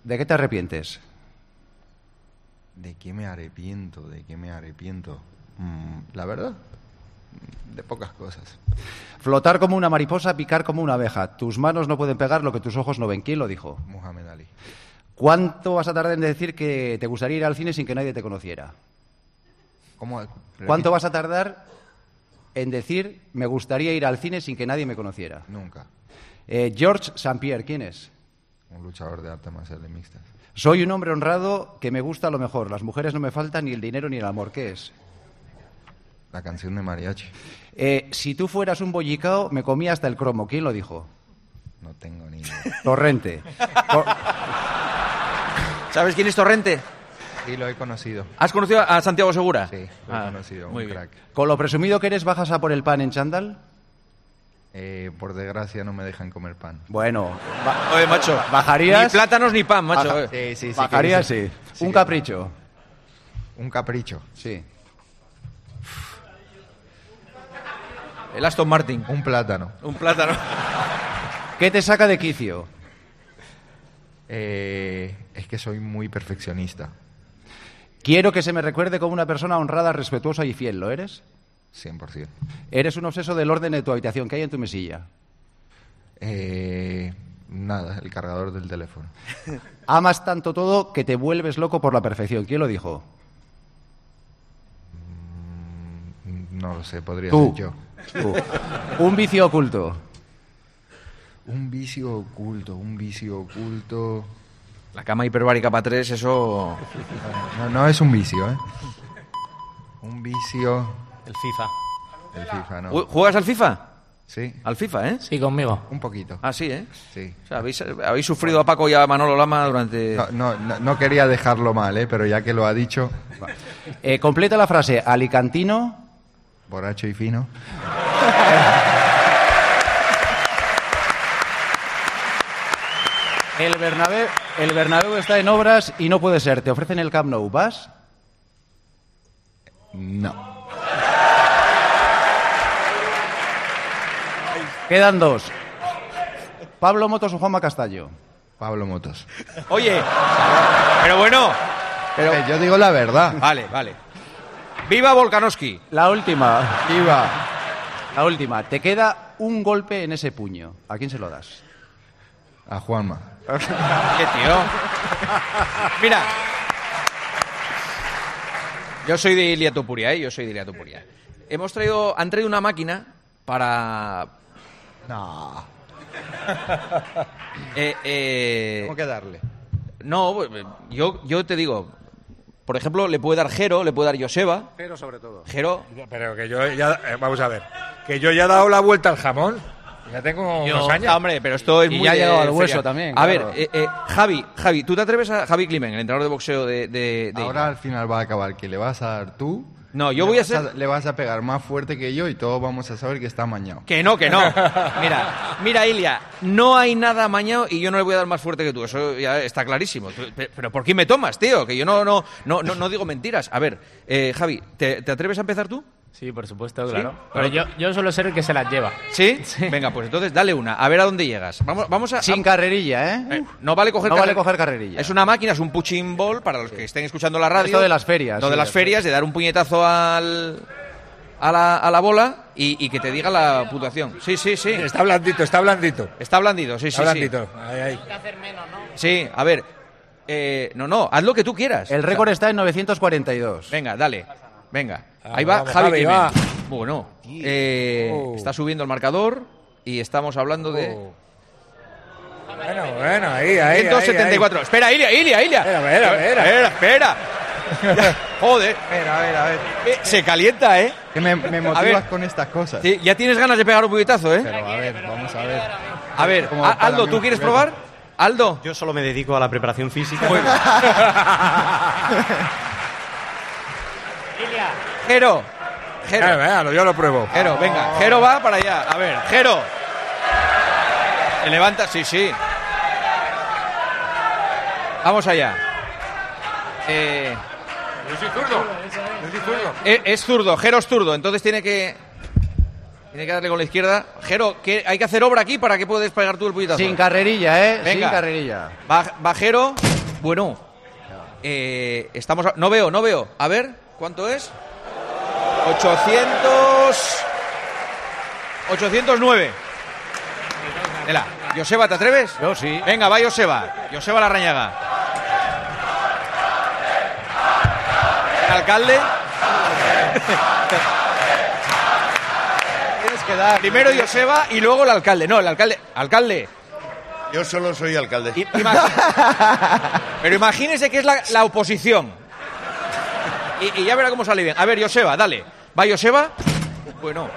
¿De qué te arrepientes? ¿De qué me arrepiento? ¿De qué me arrepiento? Mm, la verdad, mm, de pocas cosas. Flotar como una mariposa, picar como una abeja. Tus manos no pueden pegar lo que tus ojos no ven. ¿Quién lo dijo? Muhammad Ali. ¿Cuánto vas a tardar en decir que te gustaría ir al cine sin que nadie te conociera? ¿Cómo? ¿Cuánto vas a tardar en decir me gustaría ir al cine sin que nadie me conociera? Nunca. Eh, George St. Pierre, ¿quién es? Un luchador de artes marciales mixtas. Soy un hombre honrado que me gusta lo mejor. Las mujeres no me faltan ni el dinero ni el amor. ¿Qué es? La canción de mariachi. Eh, si tú fueras un bollicao, me comía hasta el cromo. ¿Quién lo dijo? No tengo ni idea. Torrente. Co- ¿Sabes quién es Torrente? Sí, lo he conocido. ¿Has conocido a Santiago Segura? Sí, lo he Ah, conocido. muy un bien. crack. Con lo presumido que eres, bajas a por el pan en chándal. Eh, por desgracia no me dejan comer pan. Bueno, Oye, macho. ¿Bajarías? Ni plátanos ni pan, macho. Baja-. Sí, sí, sí. bajarías, sí. sí un capricho. Un capricho. Sí. El Aston Martin. Un plátano. Un plátano. ¿Qué te saca de quicio? Eh, es que soy muy perfeccionista. Quiero que se me recuerde como una persona honrada, respetuosa y fiel. ¿Lo eres? 100%. Eres un obseso del orden de tu habitación. ¿Qué hay en tu mesilla? Eh, nada, el cargador del teléfono. Amas tanto todo que te vuelves loco por la perfección. ¿Quién lo dijo? No lo sé, podría Tú. ser yo. Tú. Un vicio oculto. Un vicio oculto, un vicio oculto. La cama hiperbárica para tres, eso... No, no es un vicio, ¿eh? Un vicio. El FIFA. El FIFA, no. ¿Juegas al FIFA? Sí, Al FIFA, ¿eh? Sí, conmigo. un poquito. Ah, sí, ¿eh? Sí. O sea, habéis, habéis sufrido a Paco y a Manolo Lama durante... No, no, no, no quería dejarlo mal, ¿eh? Pero ya que lo ha dicho, Eh, completa la frase. Alicantino. borracho y fino. El Bernabéu, el Bernabéu está en obras y no puede ser. Te ofrecen el Camp Nou. ¿Vas? No. Quedan dos. Pablo Motos o Juanma Castaño. Pablo Motos. Oye, pero bueno... Pero... Eh, yo digo la verdad. Vale, vale. ¡Viva Volkanovski! La última. Viva. La última. Te queda un golpe en ese puño. ¿A quién se lo das? A Juanma. ¿Qué tío? Mira. Yo soy de Ilia Topuria, ¿eh? Yo soy de Ilia Topuria. Hemos traído... Han traído una máquina para... No. Eh, eh, ¿Cómo que darle? No, yo, yo te digo... Por ejemplo, le puede dar Jero, le puede dar Joseba. Pero sobre todo. Jero... Pero que yo ya, eh, vamos a ver, que yo ya he dado la vuelta al jamón. Ya tengo Yo- unos años. Ah, hombre, pero esto es Y muy ya ha de llegado al feria. hueso también, A claro. ver, eh, eh, Javi, Javi, ¿tú te atreves a Javi Climen, el entrenador de boxeo de, de- de- Ahora al final va a acabar que le vas a dar tú. No, yo voy a ser- Le vas a pegar más fuerte que yo y todos vamos a saber que está amañado. Que no, que no. Mira, mira, Ilia, no hay nada amañado y yo no le voy a dar más fuerte que tú. Eso ya está clarísimo. Pero ¿por qué me tomas, tío? Que yo no, no, no, no, no digo mentiras. A ver, eh, Javi, ¿te, te atreves a empezar tú? Sí, por supuesto, ¿Sí? claro. Pero yo, yo suelo ser el que se las lleva. ¿Sí? Venga, pues entonces dale una. A ver a dónde llegas. Vamos, vamos a... Sin carrerilla, ¿eh? Eh, no vale coger No vale coger carrerilla. Es una máquina, es un punching ball para los que estén escuchando la radio. Esto de las ferias, Lo de sí, las las ferias, de dar un puñetazo al, a, la, a la bola y, y que te diga la puntuación. Sí, sí, sí. Está blandito, está blandito. Está blandito, sí, sí, Está sí. blandito. Ahí, ahí. Sí, a ver. eh, no, no, haz lo que tú quieras. El récord está en 942. Venga, dale. Venga. Vamos, Ahí va vamos, Javi, Javi, va. Bueno, eh, Oh. está subiendo el marcador y estamos hablando de... Bueno, bueno, ahí, ahí. 174. ahí, Espera, Ilia, Ilia, Ilia. Espera, espera, espera. Espera, espera. Joder. Espera, a ver, a ver. Eh, se calienta, ¿eh? Que me, me motivas con estas cosas. Sí, ya tienes ganas de pegar un puñetazo, ¿eh? Pero a ver, vamos a ver. A ver, Aldo, ¿tú quieres probar? Aldo. Yo solo me dedico a la preparación física. Jero. Jero. Venga, venga, yo lo pruebo. Jero, venga. Jero va para allá. A ver, Jero. Se levanta, sí, sí. Vamos allá. Eh, Yo soy zurdo. Yo soy zurdo. es, es zurdo, Jero es zurdo, entonces tiene que. Tiene que darle con la izquierda. Jero, ¿qué- hay que hacer obra aquí para que puedas pegar tú el puñetazo. Sin carrerilla, ¿eh? Venga. Sin carrerilla. Va, va Jero. Bueno. eh, estamos. a- no veo, no veo. A ver, ¿cuánto es? 800. 809. Vela. Joseba, ¿te atreves? Yo sí. Venga, va Joseba. Joseba Larrañaga. Alcalde. Tienes que dar. Primero Joseba y luego el alcalde. No, el alcalde. Alcalde. Yo solo soy alcalde. imagi- Pero imagínese que es la, la oposición. Y, y ya verá cómo sale bien. A ver, Joseba, dale. ¿Va Joseba? Bueno.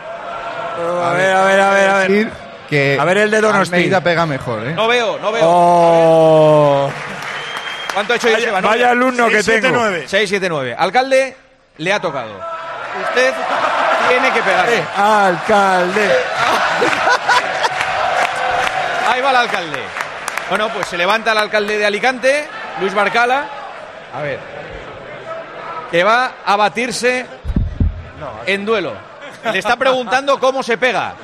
A ver, a ver, a ver, a ver. Que A ver el de Donosti. Almeida pega mejor, ¿eh? No veo, no veo. Oh. ¿Cuánto ha hecho Vaya- Joseba? No vaya alumno que 6, 7, tengo. 9. 6, 7, 9. Alcalde, le ha tocado. Usted tiene que pegar. Eh, alcalde. Ahí va el alcalde. Bueno, pues se levanta el alcalde de Alicante, Luis Barcala. A ver. Que va a batirse en duelo. Le está preguntando cómo se pega.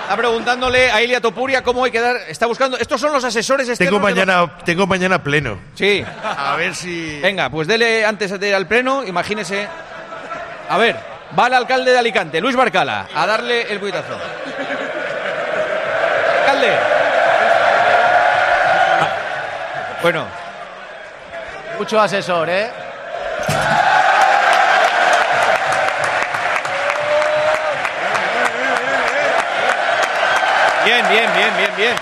Está preguntándole a Ilia Topuria cómo hay que dar. Está buscando. Estos son los asesores externos. Tengo mañana, tengo mañana pleno. Sí. A ver si. Venga, pues dele antes de ir al pleno, imagínese. A ver, va el alcalde de Alicante, Luis Barcala, a darle el puñetazo. Alcalde. Bueno, Mucho asesor, ¿eh? Bien, bien, bien, bien, bien.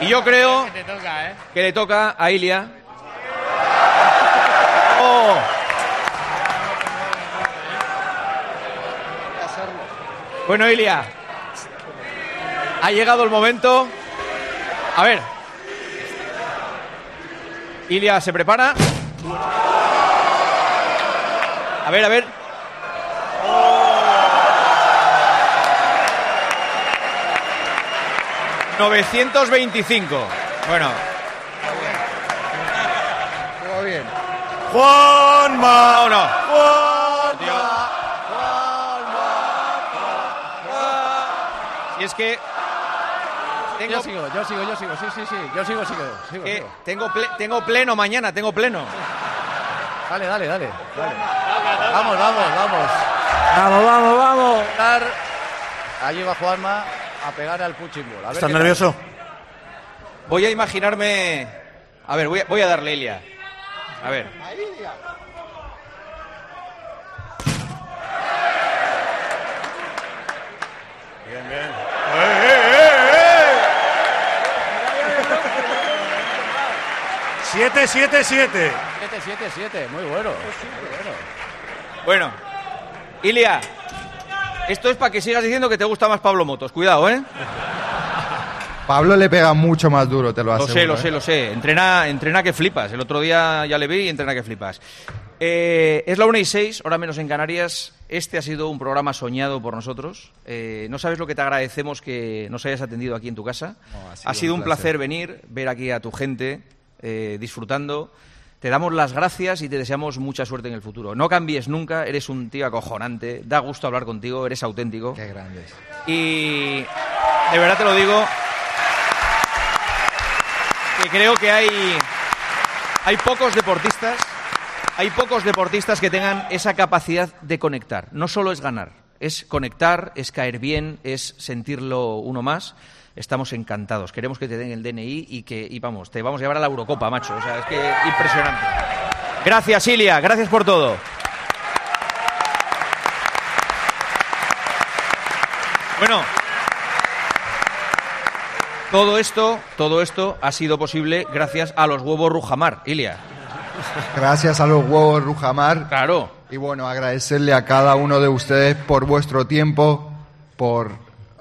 Y yo creo que le toca a Ilia. Oh. Bueno, Ilia. Ha llegado el momento. A ver. Ilia se prepara. A ver, a ver. ¡925! Bueno, Todo bien. Juanma. no, no. Y es que. Tengo, Yo sigo, yo sigo, yo sigo, sí, sí, sí. Yo sigo, sigo, sigo. sigo. tengo, ple- tengo pleno mañana, tengo pleno. Dale, dale, dale. dale. Vamos, vamos, vamos. Vamos, vamos, vamos. Dar- Ahí va Juanma a pegar al puchimbol. ¿Estás tal. nervioso? Voy a imaginarme. A ver, voy a, voy a darle Ilia. A ver bien. ¡Eh, eh, eh, eh! 7, 7, 7. 7, 7, 7. Muy bueno. Bueno. Ilia, esto es para que sigas diciendo que te gusta más Pablo Motos. Cuidado, ¿eh? Pablo le pega mucho más duro, te lo Lo aseguro. sé, lo ¿eh? sé, lo sé. Entrena, entrena que flipas. El otro día ya le vi y entrena que flipas. Eh, es la 1 y 6, hora menos en Canarias. Este ha sido un programa soñado por nosotros. Eh, no sabes lo que te agradecemos que nos hayas atendido aquí en tu casa. No, ha sido, un placer. venir, ver aquí a tu gente eh, disfrutando. Te damos las gracias y te deseamos mucha suerte en el futuro. No cambies nunca, eres un tío acojonante, da gusto hablar contigo, eres auténtico. Qué grandes. Y de verdad te lo digo, que creo que hay, hay pocos deportistas, hay pocos deportistas que tengan esa capacidad de conectar. No solo es ganar, es conectar, es caer bien, es sentirlo uno más. Estamos encantados. Queremos que te den el DNI y que, y vamos, te vamos a llevar a la Eurocopa, macho. O sea, es que impresionante. Gracias, Ilia. Gracias por todo. Bueno, todo esto, todo esto ha sido posible gracias a los huevos Rujamar, Ilia. Gracias a los huevos Rujamar. Claro. Y bueno, agradecerle a cada uno de ustedes por vuestro tiempo, por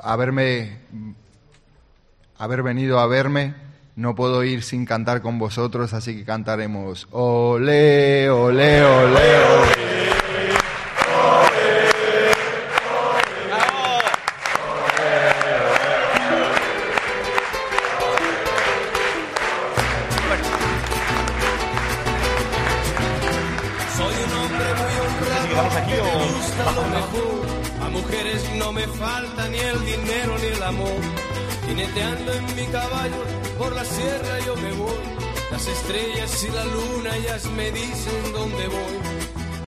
haberme haber venido a verme. No puedo ir sin cantar con vosotros, así que cantaremos ole, ole, ole, ole.